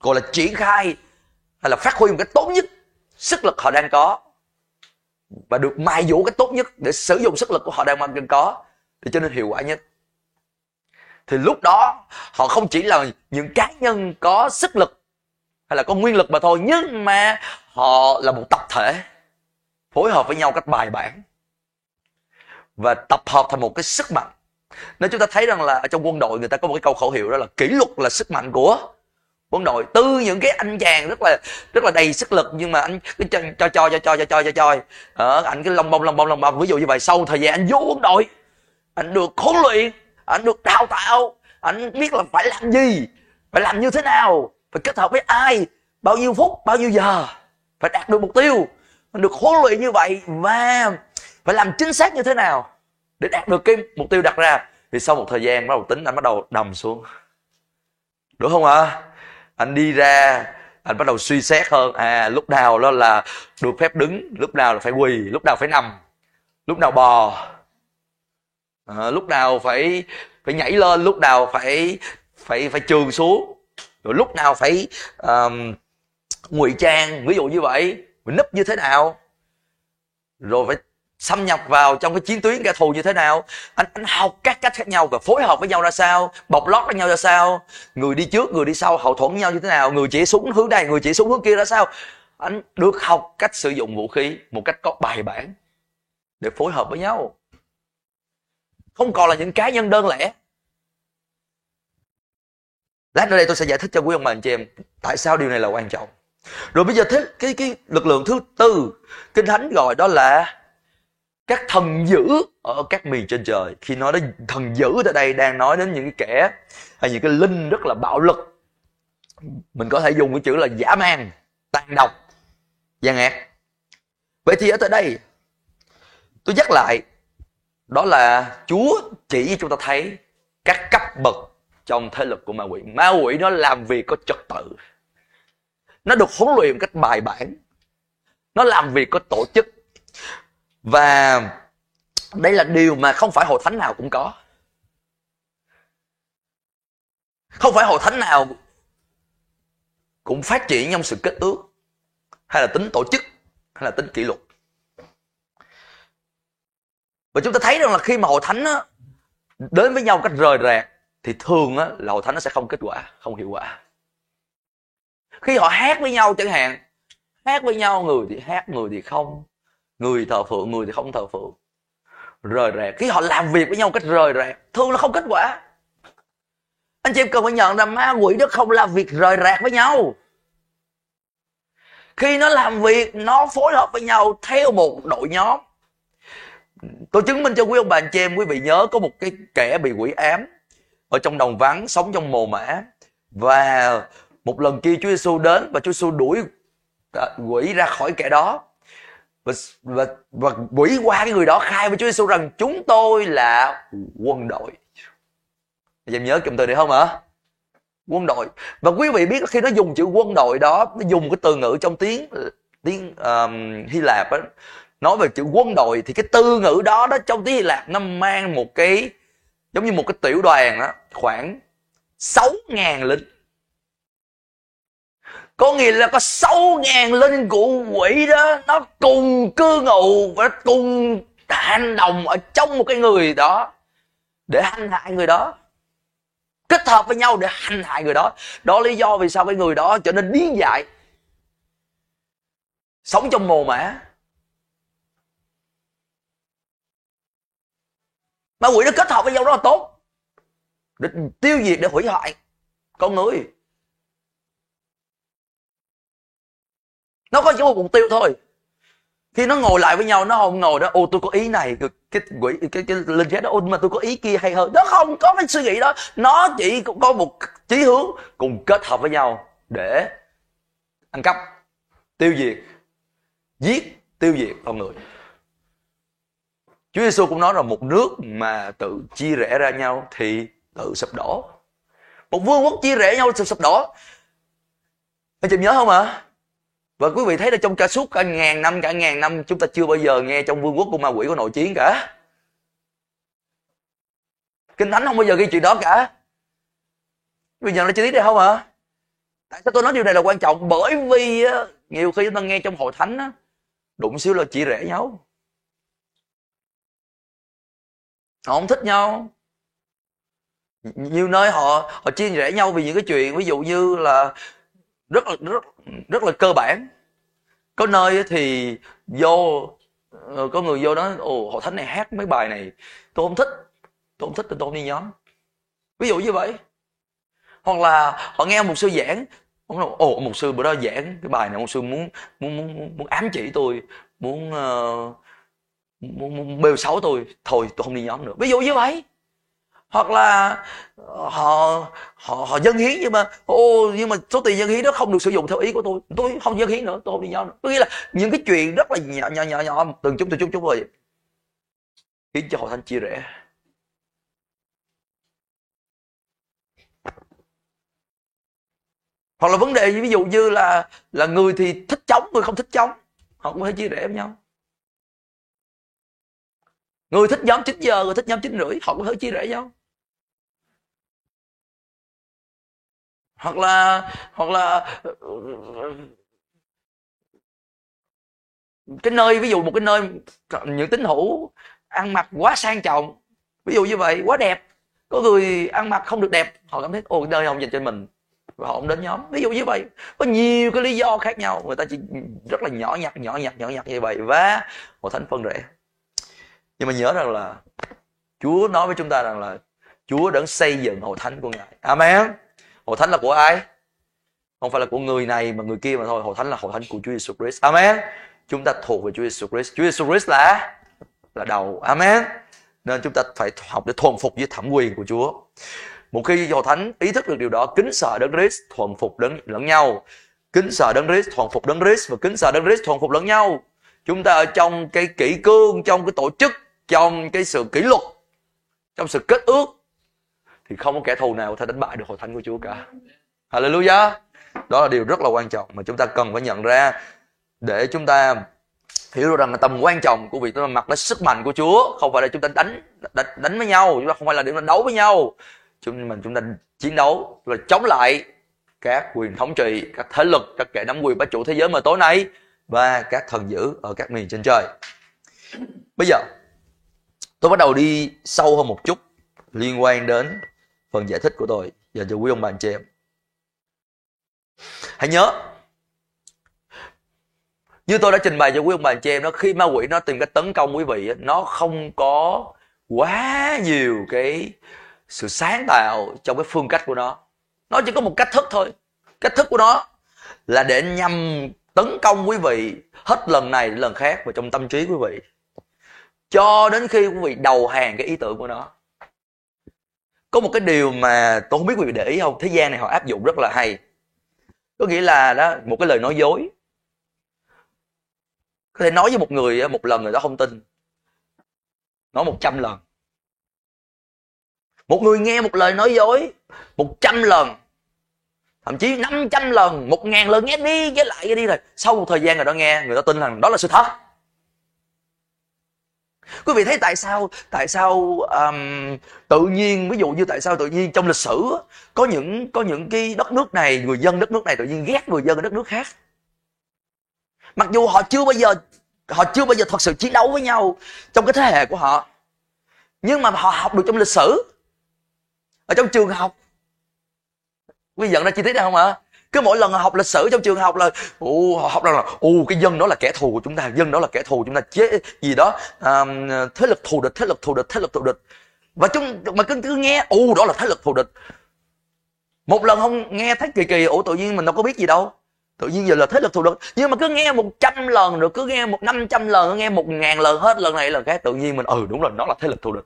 gọi là, triển khai hay là phát huy một cái tốt nhất sức lực họ đang có và được mài dũa cái tốt nhất để sử dụng sức lực của họ đang mang có. Để cho nên hiệu quả nhất thì lúc đó họ không chỉ là những cá nhân có sức lực hay là có nguyên lực mà thôi nhưng mà họ là một tập thể phối hợp với nhau cách bài bản và tập hợp thành một cái sức mạnh. Nên chúng ta thấy rằng là ở trong quân đội người ta có một cái câu khẩu hiệu đó là kỷ luật là sức mạnh của quân đội. Từ những cái anh chàng rất là rất là đầy sức lực nhưng mà anh cứ cho cho cho cho cho cho cho cho cho. Ờ, anh cứ lông bông lông bông lông bông. Ví dụ như vậy sau thời gian anh vô quân đội anh được huấn luyện anh được đào tạo. Anh biết là phải làm gì, phải làm như thế nào, phải kết hợp với ai, bao nhiêu phút, bao nhiêu giờ, phải đạt được mục tiêu. Mình được huấn luyện như vậy và phải làm chính xác như thế nào để đạt được cái mục tiêu đặt ra. Thì sau một thời gian, bắt đầu tính, anh bắt đầu đầm xuống. Đúng không ạ? À? anh đi ra, anh bắt đầu suy xét hơn. À lúc nào đó là được phép đứng, lúc nào là phải quỳ, lúc nào phải nằm, lúc nào bò à, lúc nào phải phải nhảy lên lúc nào phải phải phải trường xuống. Rồi lúc nào phải um, ngụy trang ví dụ như vậy. Mình nấp như thế nào? Rồi phải xâm nhập vào trong cái chiến tuyến kẻ thù như thế nào? Anh anh học các cách khác nhau và phối hợp với nhau ra sao? Bọc lót với nhau ra sao? Người đi trước người đi sau hậu thuẫn với nhau như thế nào? Người chỉ súng hướng này người chỉ súng hướng kia ra sao? Anh được học cách sử dụng vũ khí một cách có bài bản để phối hợp với nhau không còn là những cá nhân đơn lẻ. Lát nữa đây tôi sẽ giải thích cho quý ông bà anh chị em tại sao điều này là quan trọng. Rồi bây giờ thế, cái cái lực lượng thứ tư, kinh thánh gọi đó là các thần dữ ở các miền trên trời. Khi nói đến thần dữ tại đây đang nói đến những cái kẻ hay những cái linh rất là bạo lực. Mình có thể dùng cái chữ là giả man tàn độc, gian ác. Vậy thì ở tại đây, tôi nhắc lại đó là chúa chỉ cho chúng ta thấy các cấp bậc trong thế lực của ma quỷ. Ma quỷ nó làm việc có trật tự. Nó được huấn luyện cách bài bản. Nó làm việc có tổ chức. Và đây là điều mà không phải hội thánh nào cũng có. Không phải hội thánh nào cũng phát triển trong sự kết ước, hay là tính tổ chức, hay là tính kỷ luật và chúng ta thấy rằng là khi mà hội thánh á, đến với nhau cách rời rạc thì thường á, là hội thánh nó sẽ không kết quả không hiệu quả. Khi họ hát với nhau chẳng hạn hát với nhau người thì hát người thì không người thờ phượng người thì không thờ phượng. Rời rạc. Khi họ làm việc với nhau cách rời rạc thường là không kết quả. Anh chị em cần phải nhận ra ma quỷ nó không làm việc rời rạc với nhau. Khi nó làm việc nó phối hợp với nhau theo một đội nhóm tôi chứng minh cho quý ông bà anh chị em quý vị nhớ có một cái kẻ bị quỷ ám ở trong đồng vắng sống trong mồ mã và một lần kia Chúa Giêsu đến và Chúa Giêsu đuổi à, quỷ ra khỏi kẻ đó. Và, và, và quỷ qua cái người đó khai với Chúa Giêsu rằng chúng tôi là quân đội. Anh em nhớ cụm từ này không hả? Quân đội. Và quý vị biết khi nó dùng chữ quân đội đó nó dùng cái từ ngữ trong tiếng tiếng um, Hy Lạp á nói về chữ quân đội thì cái tư ngữ đó đó trong tiếng Hy Lạp nó mang một cái, giống như một cái tiểu đoàn đó khoảng 6.000 lính. Có nghĩa là có 6.000 linh của quỷ đó, nó cùng cư ngụ và cùng hành động ở trong một cái người đó để hành hại người đó, kết hợp với nhau để hành hại người đó. Đó lý do vì sao cái người đó trở nên điên dại, sống trong mồ mã ma quỷ nó kết hợp với nhau rất là tốt. Để tiêu diệt để hủy hoại con người. Nó có chỉ một mục tiêu thôi. Khi nó ngồi lại với nhau nó không ngồi đó ô tôi có ý này. Cái quỷ cái, cái, cái linh chết đó ô mà tôi có ý kia hay hơn. Nó không có cái suy nghĩ đó. Nó chỉ có một chí hướng cùng kết hợp với nhau để ăn cắp tiêu diệt giết tiêu diệt con người. Chúa Giêsu cũng nói là một nước mà tự chia rẽ ra nhau thì tự sụp đổ. Một vương quốc chia rẽ nhau sụp sụp đổ. Anh chị nhớ không ạ? À? Và quý vị thấy là trong cả suốt cả ngàn năm, cả ngàn năm chúng ta chưa bao giờ nghe trong vương quốc của ma quỷ có nội chiến cả. Kinh Thánh không bao giờ ghi chuyện đó cả. Bây giờ nó chi tiết đây không ạ? À? Tại sao tôi nói điều này là quan trọng? Bởi vì nhiều khi chúng ta nghe trong hội thánh á, đụng xíu là chỉ rẽ nhau họ không thích nhau. Nhiều nơi họ họ chia rẽ nhau vì những cái chuyện ví dụ như là rất là rất rất là cơ bản. Có nơi thì vô ờ, có người vô đó ồ họ thánh này hát mấy bài này tôi không thích tôi không thích thì tôi không đi nhóm. Ví dụ như vậy. Hoặc là họ nghe một sư giảng ồ một sư bữa đó giảng cái bài này một sư muốn muốn muốn, muốn ám chỉ tôi muốn uh, bêu xấu tôi, thôi tôi không đi nhóm nữa. Ví dụ như vậy. Hoặc là ờ, họ họ họ dân hiến nhưng mà, ô, nhưng mà số tiền dân hiến đó không được sử dụng theo ý của tôi. Tôi không dân hiến nữa, tôi không đi nhóm nữa. Có nghĩa là những cái chuyện rất là nhỏ nhỏ nhỏ nhỏ, từng chút từng chút chút rồi khiến cho hội thánh chia rẽ. Hoặc là vấn đề ví dụ như là là người thì thích chống, người không thích chống. Họ cũng phải chia rẽ với nhau người thích nhóm 9 giờ, người thích nhóm 9 rưỡi, họ có thể chia rẽ nhau. Hoặc là hoặc là, cái nơi, ví dụ một cái nơi những tín hữu ăn mặc quá sang trọng, ví dụ như vậy, quá đẹp, có người ăn mặc không được đẹp, họ cảm thấy, ồ nơi không dành cho mình. Và họ không đến nhóm. Ví dụ như vậy, có nhiều cái lý do khác nhau, người ta chỉ rất là nhỏ nhặt nhỏ nhặt nhỏ nhặt như vậy, và hội thánh phân rẽ nhưng mà nhớ rằng là Chúa nói với chúng ta rằng là Chúa đã xây dựng hội thánh của Ngài. Amen. Hội thánh là của ai? Không phải là của người này mà người kia mà thôi. Hội thánh là hội thánh của Chúa Jesus Christ. Amen. Chúng ta thuộc về Chúa Jesus Christ. Chúa Jesus Christ là là đầu. Amen. Nên chúng ta phải học để thuần phục với thẩm quyền của Chúa. Một khi hội thánh ý thức được điều đó, kính sợ đấng Christ, thuần phục đấng lẫn nhau. Kính sợ đấng Christ, thuần phục đấng Christ và kính sợ đấng Christ, thuần phục lẫn nhau chúng ta ở trong cái kỷ cương trong cái tổ chức trong cái sự kỷ luật trong sự kết ước thì không có kẻ thù nào có thể đánh bại được hội thánh của Chúa cả. Hallelujah. Đó là điều rất là quan trọng mà chúng ta cần phải nhận ra để chúng ta hiểu được rằng là tầm quan trọng của việc chúng ta mặc lấy sức mạnh của Chúa không phải là chúng ta đánh đánh, đánh với nhau, chúng ta không phải là để đấu với nhau. Chúng mình chúng ta chiến đấu là chống lại các quyền thống trị, các thế lực, các kẻ nắm quyền bá chủ thế giới mà tối nay và các thần dữ ở các miền trên trời. Bây giờ tôi bắt đầu đi sâu hơn một chút, liên quan đến phần giải thích của tôi. Dành cho quý ông bà anh chị em. Hãy nhớ, như tôi đã trình bày cho quý ông bà anh chị em đó, khi ma quỷ nó tìm cách tấn công quý vị nó không có quá nhiều cái sự sáng tạo trong cái phương cách của nó. Nó chỉ có một cách thức thôi. Cách thức của nó là để nhằm tấn công quý vị hết lần này đến lần khác vào trong tâm trí quý vị cho đến khi quý vị đầu hàng cái ý tưởng của nó. Có một cái điều mà tôi không biết quý vị để ý không? Thế gian này họ áp dụng rất là hay. Có nghĩa là đó, một cái lời nói dối. Có thể nói với một người, một lần người đó không tin. Nói một trăm lần. Một người nghe một lời nói dối một trăm lần, thậm chí 500 lần, một ngàn lần nghe đi nghe lại, nghe đi rồi. Sau một thời gian người đó nghe, người ta tin rằng đó là sự thật quý vị thấy tại sao tại sao um, tự nhiên ví dụ như tại sao tự nhiên trong lịch sử có những có những cái đất nước này người dân đất nước này tự nhiên ghét người dân ở đất nước khác? Mặc dù họ chưa bao giờ họ chưa bao giờ thật sự chiến đấu với nhau trong cái thế hệ của họ nhưng mà họ học được trong lịch sử ở trong trường học. Quý vị nhận ra chi tiết này không ạ? Cứ mỗi lần học lịch sử trong trường học là ồ học rằng là ồ cái dân đó là kẻ thù của chúng ta dân đó là kẻ thù của chúng ta chế gì đó. À, thế lực thù địch thế lực thù địch thế lực thù địch. Và chúng mà cứ, cứ nghe ồ đó là thế lực thù địch. Một lần không nghe thấy kỳ kỳ ủa tự nhiên mình đâu có biết gì đâu. Tự nhiên giờ là thế lực thù địch. Nhưng mà cứ nghe một trăm lần rồi cứ nghe một năm trăm lần nghe một ngàn lần hết lần này lần cái tự nhiên mình ừ đúng rồi nó là thế lực thù địch.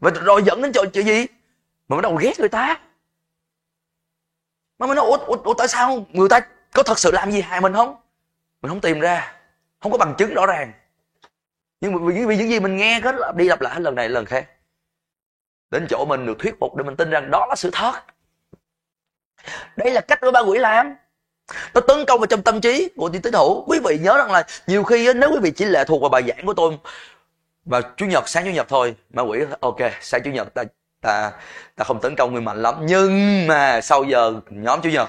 Và rồi dẫn đến chỗ chuyện gì? Mà bắt đầu ghét người ta. Mà mình nói ủa, ủa, ủa tại sao người ta có thật sự làm gì hại mình không? Mình không tìm ra không có bằng chứng rõ ràng. Nhưng mà vì, vì những gì mình nghe hết đi lặp lại lần này lần khác. Đến chỗ mình được thuyết phục để mình tin rằng đó là sự thật. Đây là cách của ba quỷ làm. Nó tấn công vào trong tâm trí của tín hữu. Quý vị nhớ rằng là nhiều khi nếu quý vị chỉ lệ thuộc vào bài giảng của tôi và chủ nhật sáng chủ nhật thôi ma quỷ ok sáng chủ nhật ta ta ta không tấn công người mạnh lắm. Nhưng mà sau giờ nhóm chủ nhật,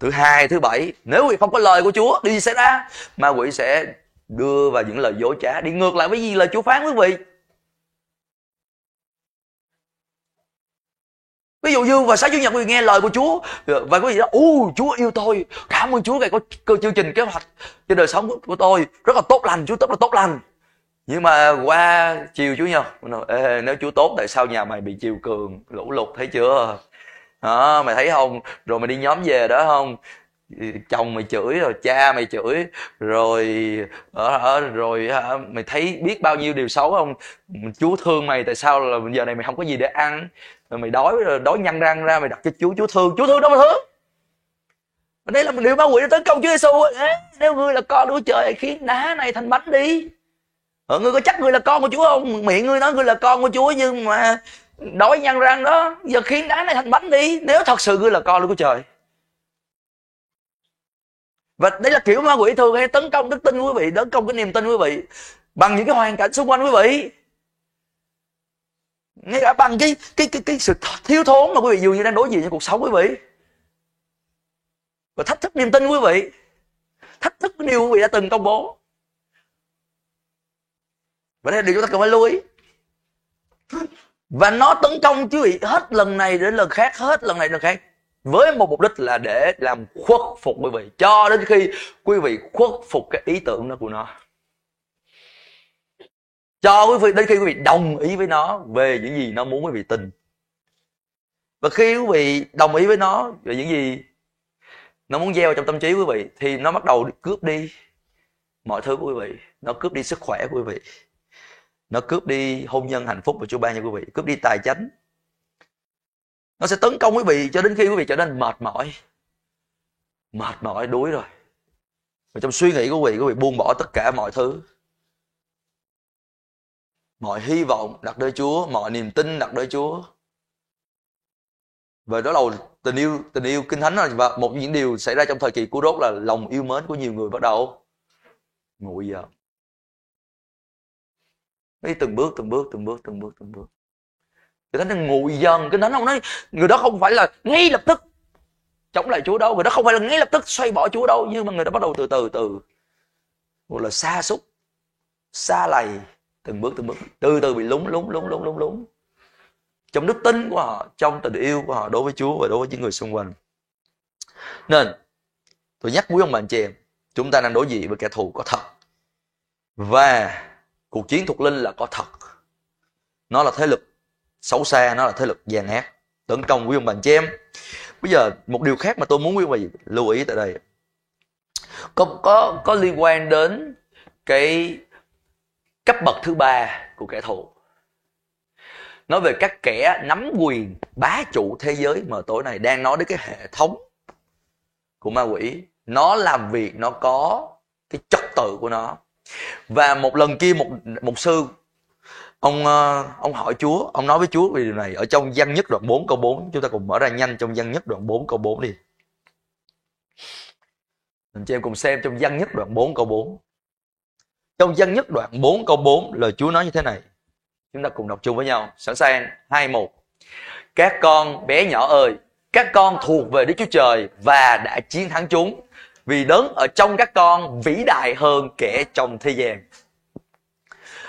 thứ hai, thứ bảy, nếu quỷ không có lời của chúa đi sẽ ra? Ma quỷ sẽ đưa vào những lời dối trá. Đi ngược lại với gì? Lời chúa phán, quý vị. Ví dụ như vào sáng chủ nhật quý vị nghe lời của chúa, và quý vị đó u chúa yêu tôi. Cảm ơn chúa ngài có cơ chương trình kế hoạch trên đời sống của tôi. Rất là tốt lành, chúa, rất là tốt lành nhưng mà qua chiều chủ nhật Ê, nếu chú tốt tại sao nhà mày bị chiều cường lũ lụt thấy chưa? Đó mày thấy không? Rồi mày đi nhóm về đó không? Ừ, chồng mày chửi rồi cha mày chửi rồi ở, ở rồi ờ, mày thấy biết bao nhiêu điều xấu không? Chú thương mày tại sao là giờ này mày không có gì để ăn? Rồi mày đói rồi đói nhăn răng ra mày đặt cho chú chú thương. Chú thương đâu mà thương? Đây là một điều ma quỷ nó tấn công Chúa Giêsu nếu ngươi là con của trời khiến đá này thành bánh đi ờ, ngươi có chắc ngươi là con của chúa không? Miệng ngươi nói ngươi là con của chúa nhưng mà đói nhăn răng đó giờ khiến đá này thành bánh đi nếu thật sự ngươi là con của trời. Và đấy là kiểu ma quỷ thường hay tấn công đức tin quý vị tấn công cái niềm tin quý vị bằng những cái hoàn cảnh xung quanh quý vị. Ngay cả bằng cái cái cái cái sự thiếu thốn mà quý vị dường như đang đối diện trong cuộc sống quý vị. Và thách thức niềm tin quý vị. Thách thức cái điều quý vị đã từng công bố và đây là điều chúng ta cần phải lưu ý. Và nó tấn công quý vị hết lần này đến lần khác, hết lần này đến lần khác. Với một mục đích là để làm khuất phục quý vị, cho đến khi quý vị khuất phục cái ý tưởng đó của nó. Cho quý vị, đến khi quý vị đồng ý với nó về những gì nó muốn quý vị tin. Và khi quý vị đồng ý với nó về những gì nó muốn gieo trong tâm trí quý vị, thì nó bắt đầu cướp đi mọi thứ của quý vị. Nó cướp đi sức khỏe của quý vị nó cướp đi hôn nhân hạnh phúc của Chúa ban cho quý vị, cướp đi tài chánh. Nó sẽ tấn công quý vị cho đến khi quý vị trở nên mệt mỏi. Mệt mỏi, đuối rồi. Và trong suy nghĩ của quý vị quý vị buông bỏ tất cả mọi thứ. Mọi hy vọng đặt nơi Chúa, mọi niềm tin đặt nơi Chúa. Và đó là tình yêu tình yêu kinh thánh rồi và một những điều xảy ra trong thời kỳ của rốt là lòng yêu mến của nhiều người bắt đầu nguội dần đi từng bước từng bước từng bước từng bước từng bước. Cái thánh nó nguội dần cái thánh không nói người đó không phải là ngay lập tức chống lại Chúa đâu, người đó không phải là ngay lập tức xoay bỏ Chúa đâu, nhưng mà người đó bắt đầu từ từ từ. Gọi là xa xúc, xa lầy, từng bước từng bước. Từ từ bị lúng lúng lúng lúng lúng lúng. Trong đức tin của họ, trong tình yêu của họ đối với Chúa và đối với những người xung quanh. Nên, tôi nhắc quý ông bà anh chị em, chúng ta đang đối diện với kẻ thù có thật. Và cuộc chiến thuộc linh là có thật. Nó là thế lực xấu xa, nó là thế lực gian ác tấn công quý ông bà chị em bây giờ, một điều khác mà tôi muốn quý ông bà lưu ý tại đây. Có có có liên quan đến cái cấp bậc thứ ba của kẻ thù. Nói về các kẻ nắm quyền bá chủ thế giới mà tối này đang nói đến cái hệ thống của ma quỷ. Nó làm việc, nó có cái trật tự của nó và một lần kia một một sư ông ờ, ông hỏi Chúa ông nói với Chúa về điều này ở trong văn nhất đoạn 4 câu 4 chúng ta cùng mở ra nhanh trong văn nhất đoạn 4 câu 4 đi mình cho em cùng xem trong văn nhất đoạn 4 câu 4 trong văn nhất đoạn 4 câu 4 lời Chúa nói như thế này Chúng ta cùng đọc chung với nhau. Sẵn sàng. hai một Các con bé nhỏ ơi, các con thuộc về Đức Chúa Trời và đã chiến thắng chúng. Vì đấng ở trong các con vĩ đại hơn kẻ trong thế gian.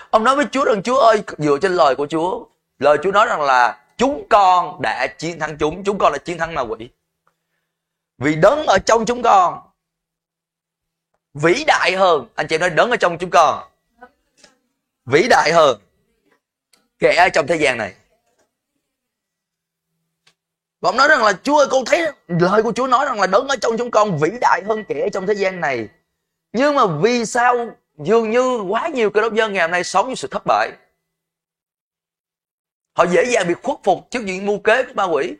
Ông nói với Chúa rằng Chúa ơi, dựa trên lời của Chúa. Lời Chúa nói rằng là chúng con đã chiến thắng chúng. Chúng con đã chiến thắng ma quỷ. Vì đấng ở trong chúng con vĩ đại hơn. Anh chị nói đấng ở trong chúng con vĩ đại hơn kẻ ở trong thế gian này và ông nói rằng là, Chúa ơi con thấy lời của Chúa nói rằng là đấng ở trong chúng con vĩ đại hơn kẻ trong thế gian này. Nhưng mà vì sao dường như quá nhiều cơ đốc dân ngày hôm nay sống với sự thất bại. Họ dễ dàng bị khuất phục trước những mưu kế của ma quỷ.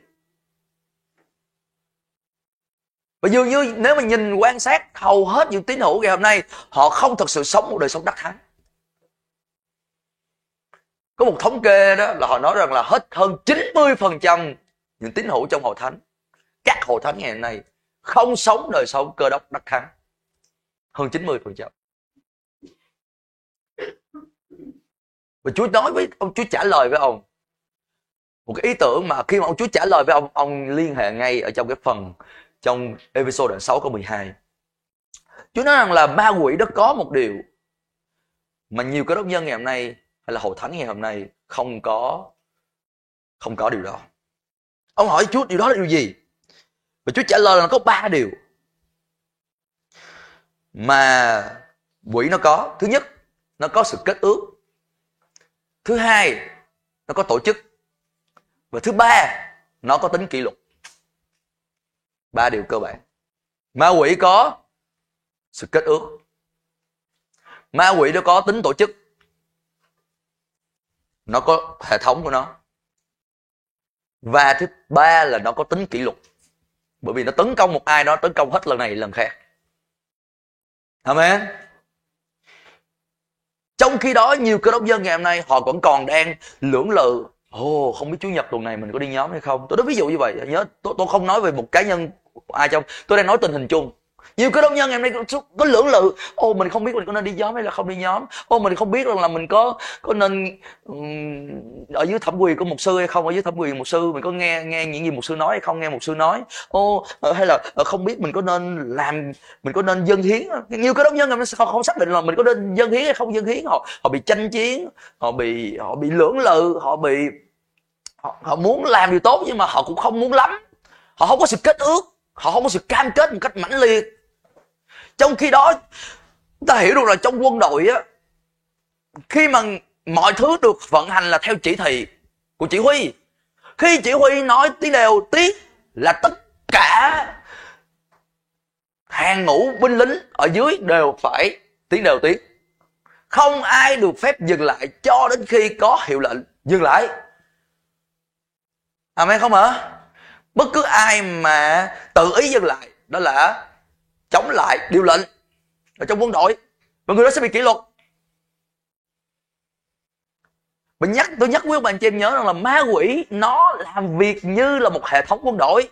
Và dường như nếu mà nhìn quan sát hầu hết những tín hữu ngày hôm nay, họ không thật sự sống một đời sống đắc thắng có một thống kê đó là họ nói rằng là hết hơn 90% những tín hữu trong hội thánh. Các hội thánh ngày hôm nay không sống đời sống cơ đốc đắc thắng. Hơn 90% và Chúa nói với ông, Chúa trả lời với ông. Một cái ý tưởng mà khi mà ông Chúa trả lời với ông ông liên hệ ngay ở trong cái phần trong episode đoạn 6 câu 12 Chúa nói rằng là ma quỷ đó có một điều mà nhiều cơ đốc nhân ngày hôm nay hay là hội thánh ngày hôm nay không có không có điều đó ông hỏi chúa, điều đó là điều gì? Và chúa trả lời là nó có ba điều. Mà quỷ nó có, thứ nhất, nó có sự kết ước. Thứ hai, nó có tổ chức. Và thứ ba, nó có tính kỷ luật. Ba điều cơ bản. Ma quỷ có sự kết ước. Ma quỷ nó có tính tổ chức. Nó có hệ thống của nó và thứ ba là nó có tính kỷ luật. Bởi vì nó tấn công một ai đó tấn công hết lần này lần khác. Amen. Trong khi đó nhiều cơ đốc dân ngày hôm nay họ vẫn còn đang lưỡng lự. Ồ oh, không biết chủ nhật tuần này mình có đi nhóm hay không? Tôi nói ví dụ như vậy nhớ tôi, tôi không nói về một cá nhân ai trong tôi đang nói tình hình chung nhiều cái đốc nhân ngày hôm nay có, có lưỡng lự. Ô mình không biết mình có nên đi nhóm hay là không đi nhóm. Ô mình không biết rằng là mình có có nên um, ở dưới thẩm quyền của một sư hay không ở dưới thẩm quyền một sư mình có nghe nghe những gì một sư nói hay không nghe một sư nói. Ô ờ, hay là ờ, không biết mình có nên làm mình có nên dân hiến nhiều cái đốc nhân ngày không, không xác định là mình có nên dân hiến hay không dân hiến. Họ họ bị tranh chiến họ bị họ bị lưỡng lự họ bị họ, họ muốn làm điều tốt nhưng mà họ cũng không muốn lắm. Họ không có sự kết ước họ không có sự cam kết một cách mãnh liệt trong khi đó, ta hiểu được là trong quân đội á, khi mà mọi thứ được vận hành là theo chỉ thị của chỉ huy. Khi chỉ huy nói tí đều tí là tất cả hàng ngũ binh lính ở dưới đều phải tiếng đều tiếng. Không ai được phép dừng lại cho đến khi có hiệu lệnh dừng lại. Amen không hả? Bất cứ ai mà tự ý dừng lại, đó là chống lại điều lệnh ở trong quân đội. Và người đó sẽ bị kỷ luật. Mình nhắc tôi nhắc quý ông bạn chị em nhớ rằng là ma quỷ nó làm việc như là một hệ thống quân đội.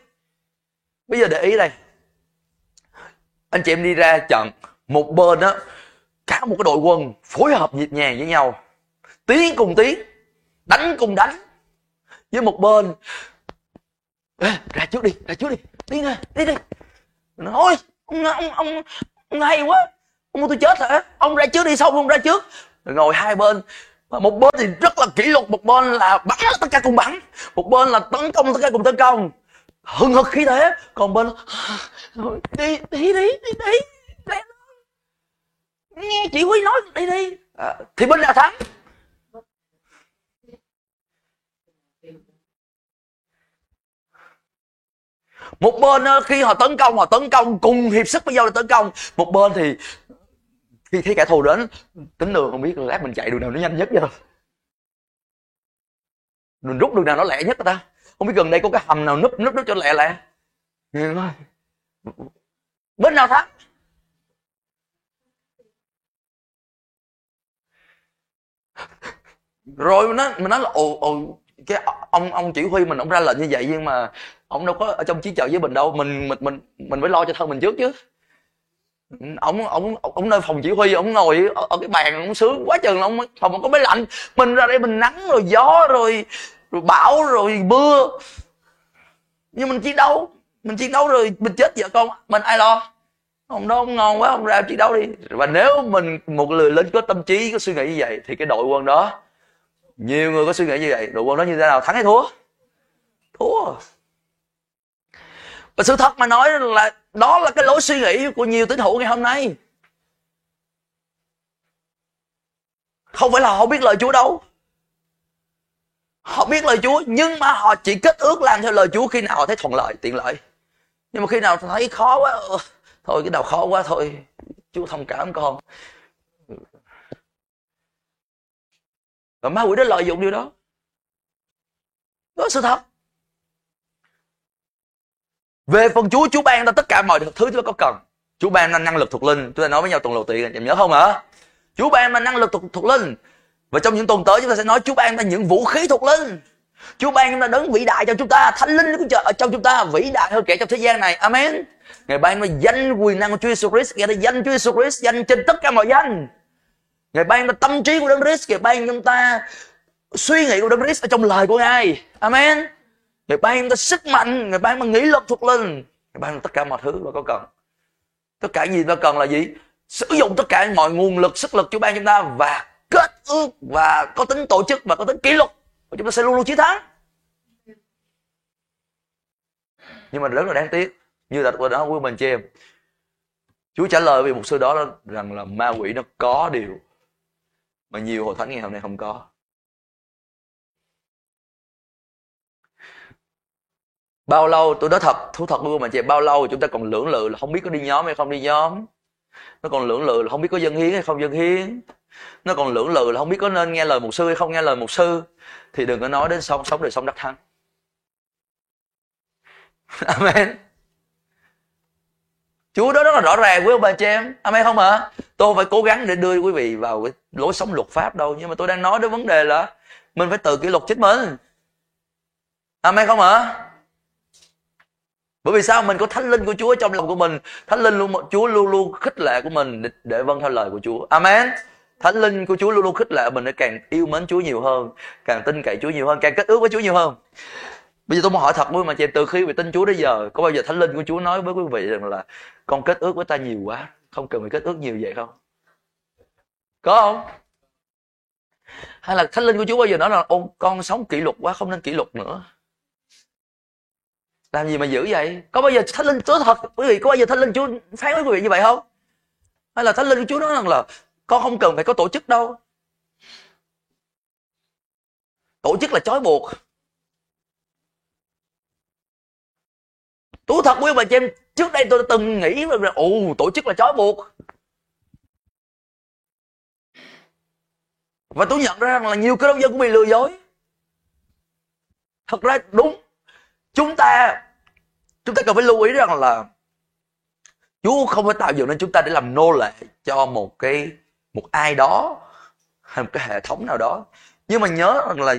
Bây giờ để ý đây. Anh chị em đi ra trận một bên đó cả một cái đội quân phối hợp nhịp nhàng với nhau. Tiến cùng tiến đánh cùng đánh. Với một bên Ê, ra trước đi ra trước đi. Đi ra đi đi. Nói ông ông ông, ông hay quá. Ông tôi chết hả? Ông ra trước đi xong ông ra trước? Rồi ngồi hai bên. Một bên thì rất là kỷ luật một bên là bắn tất cả cùng bắn. Một bên là tấn công tất cả cùng tấn công. Hừng hực khí thế. Còn bên đi đi đi đi đi. Nghe chị huy nói đi đi. À, thì bên nào thắng. Một bên ờ, khi họ tấn công, họ tấn công cùng hiệp sức với nhau để tấn công. Một bên thì khi thấy kẻ thù đến, tính đường không biết lát mình chạy đường nào nó nhanh nhất giờ mình rút đường nào nó lẹ nhất ta? Không biết gần đây có cái hầm nào núp núp núp cho lẹ lẹ. Bên nào thắng? Rồi, nó mình nói là, ồ ồ, cái ông ông chỉ huy mình, ông ra lệnh như vậy nhưng mà ông đâu có ở trong chiến trận với mình đâu mình mình mình mình phải lo cho thân mình trước chứ. Ừ, ông ông ông nơi phòng chỉ huy ông ngồi ở, ở cái bàn ông sướng quá chừng ông phòng ông có máy lạnh. Mình ra đây mình nắng rồi gió rồi rồi bão rồi mưa. Nhưng mình chiến đấu mình chiến đấu rồi mình chết vợ con mình ai lo? Ông đó ông ngon quá ông ra chiến đấu đi. Và nếu mình một người lính có tâm trí có suy nghĩ như vậy thì cái đội quân đó nhiều người có suy nghĩ như vậy đội quân đó như thế nào? Thắng hay thua? Thua và sự thật mà nói là đó là cái lối suy nghĩ của nhiều tín hữu ngày hôm nay. Không phải là họ biết lời Chúa đâu. Họ biết lời Chúa, nhưng mà họ chỉ kết ước làm theo lời Chúa khi nào họ thấy thuận lợi, tiện lợi. Nhưng mà khi nào thấy khó quá ờ, thôi, cái nào khó quá thôi, Chúa thông cảm con. Và ma quỷ đã lợi dụng điều đó. Đó là sự thật về phần Chúa, Chúa ban ta tất cả mọi thứ chúng ta có cần. Chúa ban ta năng lực thuộc linh. Chúng ta nói với nhau tuần đầu tiên, em nhớ không hả? Chúa ban ta năng lực thuộc, thuộc linh. Và trong những tuần tới chúng ta sẽ nói Chúa ban ta những vũ khí thuộc linh. Chúa ban chúng ta đấng vĩ đại cho chúng ta, thánh linh của ở trong chúng ta vĩ đại hơn kẻ trong thế gian này. Amen. Ngài ban ta danh quyền năng của Chúa Jesus Christ, Ngài ta danh Chúa Jesus Christ danh trên tất cả mọi danh. Ngài ban ta tâm trí của Đấng Christ, Ngài ban chúng ta suy nghĩ của Đấng Christ ở trong lời của Ngài. Amen. Ngài ban chúng ta sức mạnh, Ngài ban ta nghĩ lực thuộc linh, Ngài ban tất cả mọi thứ mà có cần. Tất cả gì ta cần là gì? Sử dụng tất cả mọi nguồn lực, sức lực Chúa ban chúng ta và kết ước và có tính tổ chức và có tính kỷ luật và chúng ta sẽ luôn luôn chiến thắng. Nhưng mà rất là đáng tiếc, như là tôi đã nói với mình chị em, Chúa trả lời về một sư đó rằng là ma quỷ nó có điều mà nhiều hội thánh ngày hôm nay không có. Bao lâu tôi nói thật, thú thật luôn mà chị, bao lâu chúng ta còn lưỡng lự là không biết có đi nhóm hay không đi nhóm. Nó còn lưỡng lự là không biết có dân hiến hay không dân hiến. Nó còn lưỡng lự là không biết có nên nghe lời một sư hay không nghe lời một sư. Thì đừng có nói đến sống sống đời sống đắc thắng. Amen. Chúa đó rất là rõ ràng, quý ông bà chị em. Amen không hả Tôi phải cố gắng để đưa quý vị vào cái lối sống luật pháp đâu. Nhưng mà tôi đang nói đến vấn đề là Mình phải tự kỷ luật chính mình. Amen không hả bởi vì sao? Mình có thánh linh của Chúa trong lòng của mình. Thánh linh luôn Chúa luôn luôn khích lệ của mình để, để vâng theo lời của Chúa. Amen. Thánh linh của Chúa luôn luôn khích lệ mình để càng yêu mến Chúa nhiều hơn càng tin cậy Chúa nhiều hơn càng kết ước với Chúa nhiều hơn. Bây giờ tôi muốn hỏi thật với mà chị em từ khi về tin Chúa đến giờ có bao giờ thánh linh của Chúa nói với quý vị rằng là con kết ước với ta nhiều quá không cần phải kết ước nhiều vậy không? Có không? Hay là thánh linh của Chúa bao giờ nói là ô con sống kỷ luật quá không nên kỷ luật nữa làm gì mà dữ vậy? Có bao giờ thánh linh chúa thật? Quý vị, có bao giờ thánh linh chúa phán với quý vị như vậy không? Hay là thánh linh của chúa nói rằng là con không cần phải có tổ chức đâu? Tổ chức là trói buộc. Tú thật quý bà chị em, Trước đây tôi đã từng nghĩ rằng Ồ, tổ chức là trói buộc. Và tôi nhận ra rằng là nhiều cơ đốc dân cũng bị lừa dối. Thật ra đúng, Chúng ta chúng ta cần phải lưu ý rằng là Chúa không phải tạo dựng nên chúng ta để làm nô lệ cho một cái một ai đó hay một cái hệ thống nào đó. Nhưng mà nhớ rằng là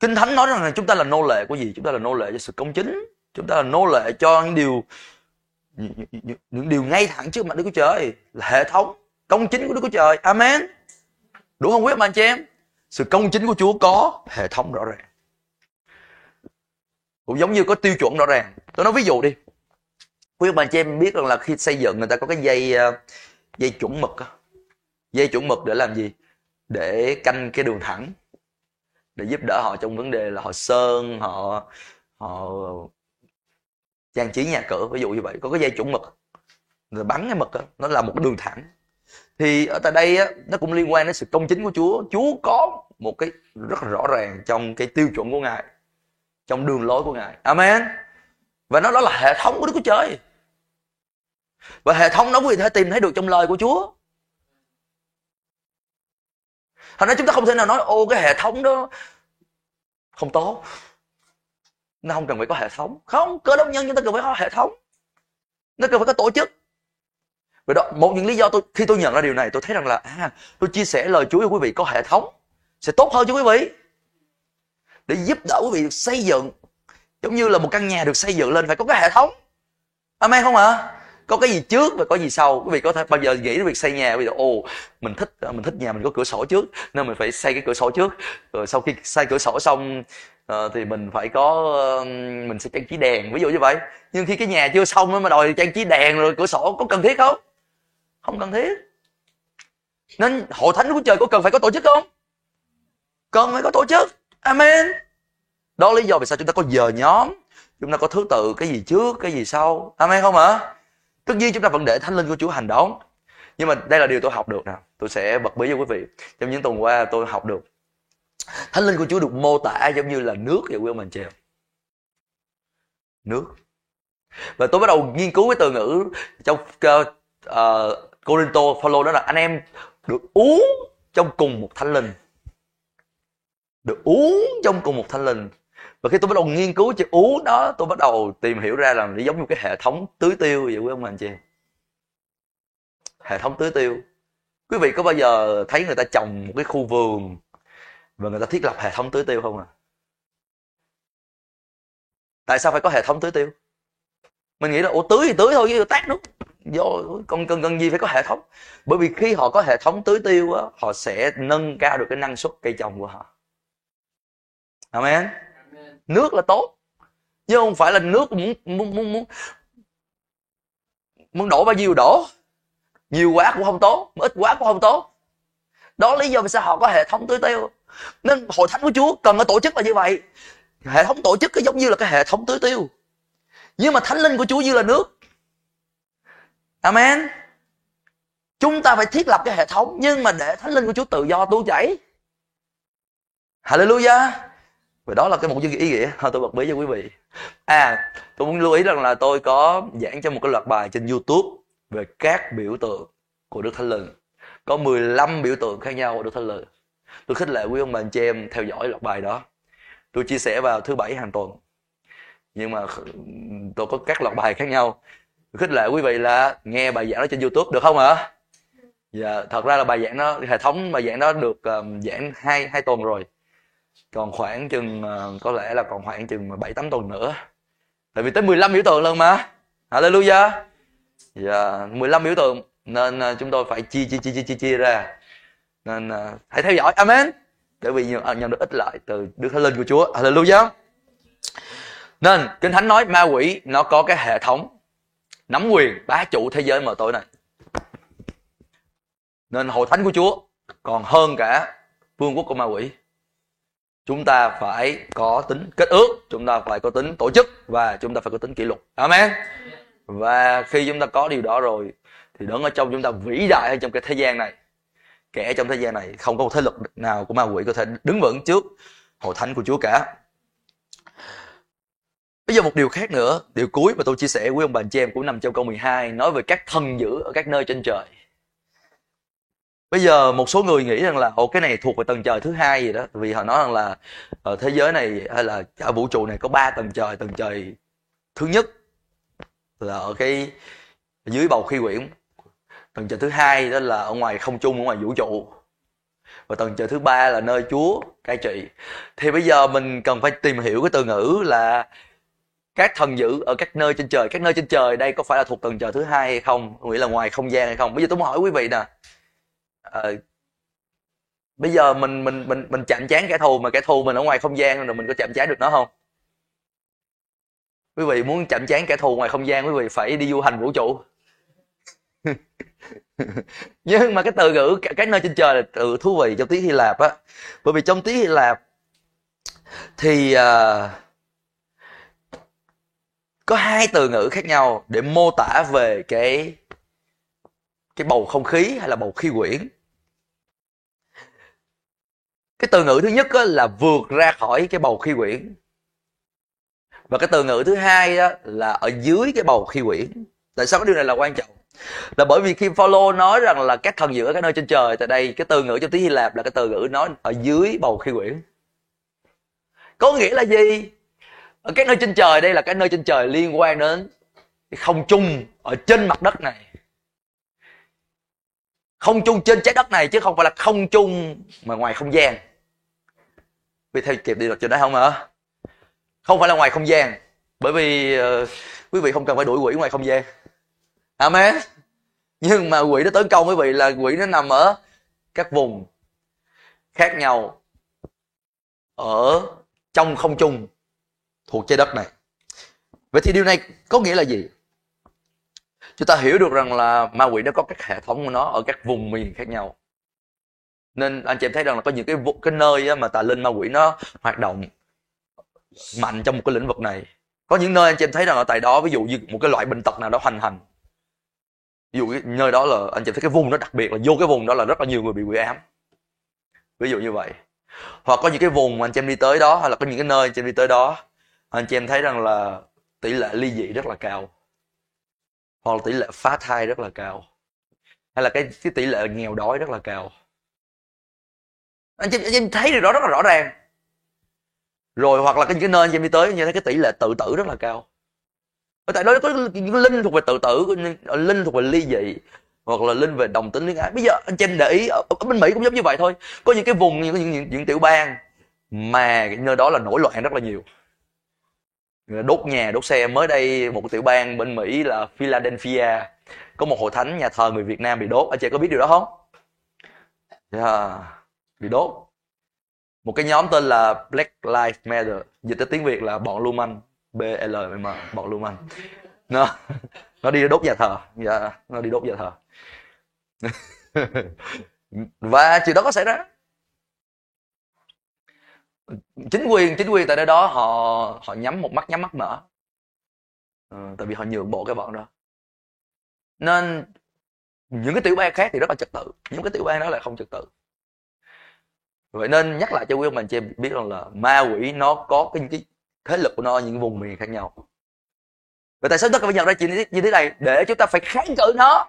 kinh thánh nói rằng là chúng ta là nô lệ của gì? Chúng ta là nô lệ cho sự công chính. Chúng ta là nô lệ cho những điều những, những, điều ngay thẳng trước mặt Đức Chúa Trời là hệ thống công chính của Đức Chúa Trời. Amen. Đúng không quý ông anh chị em? Sự công chính của Chúa có hệ thống rõ ràng cũng giống như có tiêu chuẩn rõ ràng. Tôi nói ví dụ đi. Quý ông anh chị em biết rằng là khi xây dựng người ta có cái dây ờ, dây chuẩn mực dây chuẩn mực để làm gì? Để canh cái đường thẳng. Để giúp đỡ họ trong vấn đề là họ sơn họ họ trang trí nhà cửa ví dụ như vậy. Có cái dây chuẩn mực. Rồi bắn cái mực đó, nó là một cái đường thẳng. Thì ở tại đây á, nó cũng liên quan đến sự công chính của Chúa. Chúa có một cái rất rõ ràng trong cái tiêu chuẩn của Ngài trong đường lối của Ngài Amen và nó đó là hệ thống của Đức Chúa Trời và hệ thống đó quý vị thể tìm thấy được trong lời của Chúa Thành ra chúng ta không thể nào nói ô cái hệ thống đó không tốt. Nó không cần phải có hệ thống. Không, cơ đốc nhân chúng ta cần phải có hệ thống. Nó cần phải có tổ chức. vì đó, một những lý do tôi khi tôi nhận ra điều này tôi thấy rằng là à, tôi chia sẻ lời Chúa với quý vị có hệ thống sẽ tốt hơn cho quý vị. Để giúp đỡ quý vị xây dựng. Giống như là một căn nhà được xây dựng lên phải có cái hệ thống. Amen không ạ? À? có cái gì trước và có gì sau. Quý vị có thể bao giờ nghĩ đến việc xây nhà? Bây giờ ồ mình thích ờ, mình thích nhà mình có cửa sổ trước nên mình phải xây cái cửa sổ trước. Rồi sau khi xây cửa sổ xong uh, thì mình phải có uh, mình sẽ trang trí đèn ví dụ như vậy. Nhưng khi cái nhà chưa xong mà đòi trang trí đèn rồi cửa sổ có cần thiết không? Không cần thiết. Nên hội thánh của trời có cần phải có tổ chức không? Cần phải có tổ chức amen. Đó lý do vì sao chúng ta có giờ nhóm chúng ta có thứ tự cái gì trước cái gì sau. Amen không ạ? Tất nhiên chúng ta vẫn để thánh linh của Chúa hành động. nhưng mà đây là điều tôi học được nè. Tôi sẽ bật bí cho quý vị. Trong những tuần qua tôi học được. Thánh linh của Chúa được mô tả giống như là nước vậy quý ông anh chị em nước. Và tôi bắt đầu nghiên cứu cái từ ngữ trong uh, uh, Corinto follow đó là anh em được uống trong cùng một thánh linh được uống trong cùng một thanh linh. Và khi tôi bắt đầu nghiên cứu chữ uống đó, tôi bắt đầu tìm hiểu ra là nó giống như cái hệ thống tưới tiêu vậy quý ông anh chị. Hệ thống tưới tiêu. Quý vị có bao giờ thấy người ta trồng một cái khu vườn và người ta thiết lập hệ thống tưới tiêu không à tại sao phải có hệ thống tưới tiêu? Mình nghĩ là, ủa, tưới thì tưới thôi chứ tát nước do còn cần cần gì phải có hệ thống? Bởi vì khi họ có hệ thống tưới tiêu á, họ sẽ nâng cao được cái năng suất cây trồng của họ amen. Nước là tốt chứ không phải là nước muốn muốn muốn muốn, muốn đổ bao nhiêu đổ. Nhiều quá cũng không tốt ít quá cũng không tốt. Đó lý do vì sao họ có hệ thống tưới tiêu nên hội thánh của chúa cần có tổ chức là như vậy. Hệ thống tổ chức cái giống như là cái hệ thống tưới tiêu nhưng mà thánh linh của chúa như là nước. Amen. Chúng ta phải thiết lập cái hệ thống nhưng mà để thánh linh của chúa tự do tuôn chảy. Hallelujah và đó là cái một chương ý nghĩa thôi tôi bật mí cho quý vị. À tôi muốn lưu ý rằng là tôi có giảng cho một cái loạt bài trên youtube về các biểu tượng của đức thánh linh. Có 15 biểu tượng khác nhau của đức thánh linh. Tôi khích lệ quý ông bà anh chị em theo dõi loạt bài đó. Tôi chia sẻ vào thứ bảy hàng tuần. Nhưng mà tôi có các loạt bài khác nhau. Tôi khích lệ quý vị là nghe bài giảng đó trên youtube được không ạ? Dạ thật ra là bài giảng đó hệ thống bài giảng đó được um, giảng hai hai tuần rồi còn khoảng chừng ờ, có lẽ là còn khoảng chừng bảy tám tuần nữa. Tại vì tới 15 biểu tượng lần mà. Hallelujah. Dạ 15 biểu tượng. Nên ờ, chúng tôi phải chia chia chia chia chia, chia ra. Nên uh, hãy theo dõi. Amen. Để vì nhận, nhận được ích lợi từ Đức Thánh Linh của Chúa. Hallelujah. Nên kinh thánh nói ma quỷ nó có cái hệ thống nắm quyền bá chủ thế giới mờ tối này. Nên hội thánh của Chúa còn hơn cả vương quốc của ma quỷ chúng ta phải có tính kết ước chúng ta phải có tính tổ chức và chúng ta phải có tính kỷ luật. Amen. Và khi chúng ta có điều đó rồi thì đấng ở trong chúng ta vĩ đại ở trong cái thế gian này. Kẻ trong thế gian này không có một thế lực nào của ma quỷ có thể đứng vững trước hội thánh của Chúa cả. Bây giờ một điều khác nữa, điều cuối mà tôi chia sẻ với ông bà anh chị em của nằm trong câu 12 nói về các thần dữ ở các nơi trên trời bây giờ một số người nghĩ rằng là, ồ, cái này thuộc về tầng trời thứ hai gì đó. Vì họ nói rằng là ở thế giới này hay là ở vũ trụ này có ba tầng trời tầng trời thứ nhất là ở cái dưới bầu khí quyển, tầng trời thứ hai đó là ở ngoài không trung, ở ngoài vũ trụ, và tầng trời thứ ba là nơi Chúa cai trị. Thì bây giờ mình cần phải tìm hiểu cái từ ngữ là các thần dữ ở các nơi trên trời, các nơi trên trời đây có phải là thuộc tầng trời thứ hai hay không? Nghĩa là ngoài không gian hay không? Bây giờ tôi muốn hỏi quý vị nè à, bây giờ mình mình mình mình chạm chán kẻ thù mà kẻ thù mình ở ngoài không gian rồi mình có chạm chán được nó không? Quý vị muốn chạm chán kẻ thù ngoài không gian quý vị phải đi du hành vũ trụ. Nhưng mà cái từ ngữ cái nơi trên trời là từ thú vị trong tiếng hy lạp á. Bởi vì trong tiếng hy lạp thì uh, có hai từ ngữ khác nhau để mô tả về cái cái bầu không khí hay là bầu khí quyển cái từ ngữ thứ nhất là vượt ra khỏi cái bầu khí quyển. Và cái từ ngữ thứ hai đó là ở dưới cái bầu khí quyển. Tại sao cái điều này là quan trọng? Là bởi vì khi Phaolô nói rằng là các thần dữ ở các nơi trên trời, tại đây cái từ ngữ trong tiếng Hy Lạp là cái từ ngữ nói ở dưới bầu khí quyển. Có nghĩa là gì? Ở các nơi trên trời, đây là cái nơi trên trời liên quan đến không trung ở trên mặt đất này. Không trung trên trái đất này chứ không phải là không trung mà ngoài không gian vì theo kịp đi được chỗ đó không hả? Không phải là ngoài không gian. Bởi vì uh, quý vị không cần phải đuổi quỷ ngoài không gian. Amen. Nhưng mà quỷ nó tấn công quý vị là quỷ nó nằm ở các vùng khác nhau ở trong không trung thuộc trái đất này. Vậy thì điều này có nghĩa là gì? Chúng ta hiểu được rằng là ma quỷ nó có các hệ thống của nó ở các vùng miền khác nhau nên anh chị em thấy rằng là có những cái cái nơi mà tà linh ma quỷ nó hoạt động mạnh trong một cái lĩnh vực này. Có những nơi anh chị em thấy rằng ở tại đó ví dụ như một cái loại bệnh tật nào đó hoành hành. Ví dụ cái nơi đó là anh chị thấy cái vùng đó đặc biệt là vô cái vùng đó là rất là nhiều người bị quỷ ám. Ví dụ như vậy. Hoặc có những cái vùng mà anh chị em đi tới đó hay là có những cái nơi anh chị em đi tới đó anh chị em thấy rằng là tỷ lệ ly dị rất là cao. Hoặc là tỷ lệ phá thai rất là cao. Hay là cái, cái tỷ lệ nghèo đói rất là cao anh chị, anh chị thấy điều đó rất là rõ ràng. Rồi hoặc là cái những cái nơi anh chị em đi tới như thấy cái tỷ lệ tự tử rất là cao. Ở tại đó có những linh thuộc về tự tử linh thuộc về ly dị hoặc là linh về đồng tính liên ái bây giờ anh chị em để ý ở, ở bên mỹ cũng giống như vậy thôi. Có những cái vùng những những, những, những tiểu bang mà nơi đó là nổi loạn rất là nhiều. Đốt nhà đốt xe. Mới đây một tiểu bang bên mỹ là philadelphia có một hội thánh nhà thờ người việt nam bị đốt. Anh chị có biết điều đó không? Yeah, bị đốt. Một cái nhóm tên là black lives matter dịch tới tiếng việt là bọn lưu manh blm bọn lưu manh. Nó nó đi đốt nhà thờ dạ, nó đi đốt nhà thờ. Và chuyện đó có xảy ra. Chính quyền chính quyền tại nơi đó họ họ nhắm một mắt nhắm mắt mở. Ừ, tại vì họ nhượng bộ cái bọn đó. Nên những cái tiểu bang khác thì rất là trật tự những cái tiểu bang đó là không trật tự vậy nên nhắc lại cho quý ông bà chị em biết rằng là ma quỷ nó có cái, cái thế lực của nó ở những vùng miền khác nhau. Và tại sao tất cả phải nhận ra chuyện như thế này? Để chúng ta phải kháng cự nó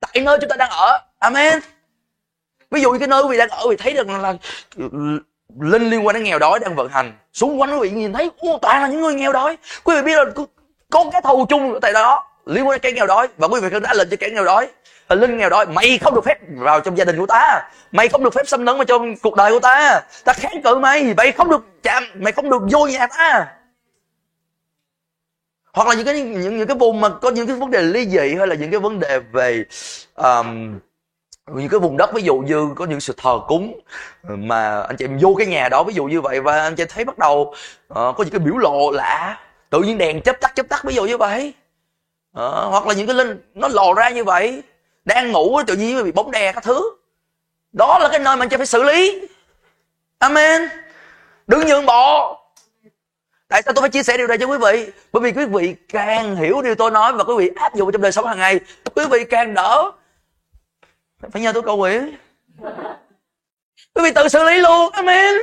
tại nơi chúng ta đang ở. Amen. Ví dụ như cái nơi quý vị đang ở vì thấy được là linh liên quan đến nghèo đói đang vận hành. Xung quanh quý vị nhìn thấy ô toàn là những người nghèo đói. Quý vị biết là có cái thù chung ở tại đó liên quan đến cái nghèo đói và quý vị đã lệnh cho kẻ nghèo đói. Linh nghèo đói mày không được phép vào trong gia đình của ta. Mày không được phép xâm lấn vào trong cuộc đời của ta. Ta kháng cự mày mày không được chạm mày không được vô nhà ta. Hoặc là những cái những những cái vùng mà có những cái vấn đề ly dị hay là những cái vấn đề về um, những cái vùng đất ví dụ như có những sự thờ cúng mà anh chị em vô cái nhà đó ví dụ như vậy và anh chị thấy bắt đầu uh, có những cái biểu lộ lạ. Tự nhiên đèn chớp tắt chớp tắt ví dụ như vậy à, hoặc là những cái linh nó lò ra như vậy đang ngủ tự nhiên bị bóng đè các thứ. Đó là cái nơi mà anh chị phải xử lý. Amen. Đừng nhượng bộ. Tại sao tôi phải chia sẻ điều này cho quý vị? Bởi vì quý vị càng hiểu điều tôi nói và quý vị áp dụng trong đời sống hàng ngày quý vị càng đỡ. Phải nhờ tôi cầu nguyện. Quý vị tự xử lý luôn. Amen.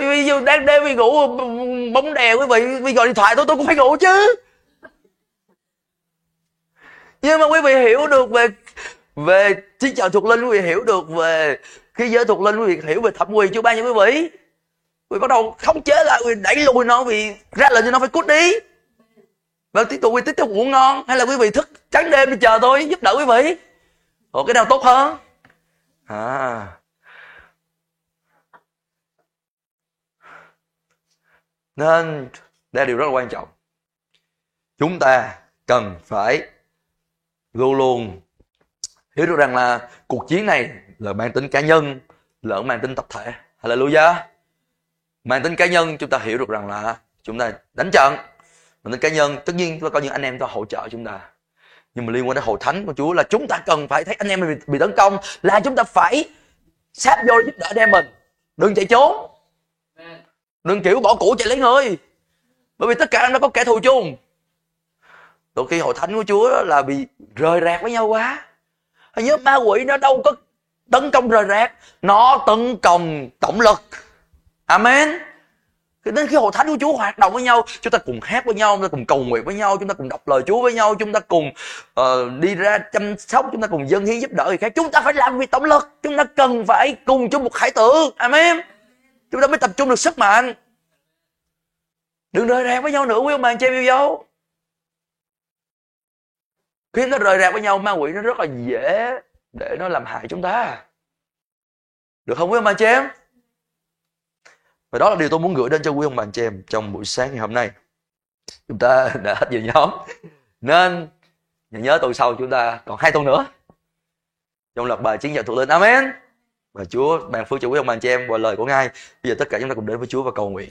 Tôi bây giờ đang đêm vì ngủ, bóng đè quý vị vì gọi điện thoại tôi tôi cũng phải ngủ chứ. Nhưng mà quý vị hiểu được về về trí trợ thuộc linh, quý vị hiểu được về khi giới thuộc linh, quý vị hiểu về thẩm quyền chưa ban cho quý vị? Quý vị bắt đầu không chế lại, quý vị đẩy lùi nó vì ra lệnh cho nó phải cút đi. Và tiếp tục, quý tiếp tục ngủ ngon, hay là quý vị thức trắng đêm đi chờ tôi, giúp đỡ quý vị. Ủa cái nào tốt hơn? À. nên đây là điều rất là quan trọng. Chúng ta cần phải luôn luôn hiểu được rằng là cuộc chiến này là mang tính cá nhân lẫn mang tính tập thể. Hallelujah. Mang tính cá nhân chúng ta hiểu được rằng là chúng ta đánh trận. Mang tính cá nhân tất nhiên có những anh em ta hỗ trợ chúng ta. Nhưng mà liên quan đến hội thánh của Chúa là chúng ta cần phải thấy anh em bị, bị tấn công là chúng ta phải sáp vô giúp đỡ anh em mình. Đừng chạy trốn đừng kiểu bỏ củ chạy lấy người bởi vì tất cả nó có kẻ thù chung. Đôi khi hội thánh của Chúa là bị rời rạc với nhau quá. Nhớ ma quỷ nó đâu có tấn công rời rạc nó tấn công tổng lực. Amen. Thì đến khi hội thánh của Chúa hoạt động với nhau chúng ta cùng hát với nhau chúng ta cùng cầu nguyện với nhau chúng ta cùng đọc lời Chúa với nhau chúng ta cùng uh, đi ra chăm sóc chúng ta cùng dân hiến giúp đỡ người khác. Chúng ta phải làm việc tổng lực. Chúng ta cần phải cùng chung một khải tượng amen chúng ta mới tập trung được sức mạnh. Đừng rời rạc với nhau nữa quý ông bà anh chị em yêu dấu. Khi chúng ta rời rạc với nhau ma quỷ nó rất là dễ để nó làm hại chúng ta. Được không quý ông bà anh chị em? Và đó là điều tôi muốn gửi đến cho quý ông bà anh chị em trong buổi sáng ngày hôm nay. Chúng ta đã hết giờ nhóm. Nên nhớ, tuần sau chúng ta còn hai tuần nữa. Trong loạt bài chiến dịch thuộc linh amen và Chúa ban phước cho quý ông bà anh chị em qua lời của Ngài. Bây giờ tất cả chúng ta cùng đến với Chúa và cầu nguyện.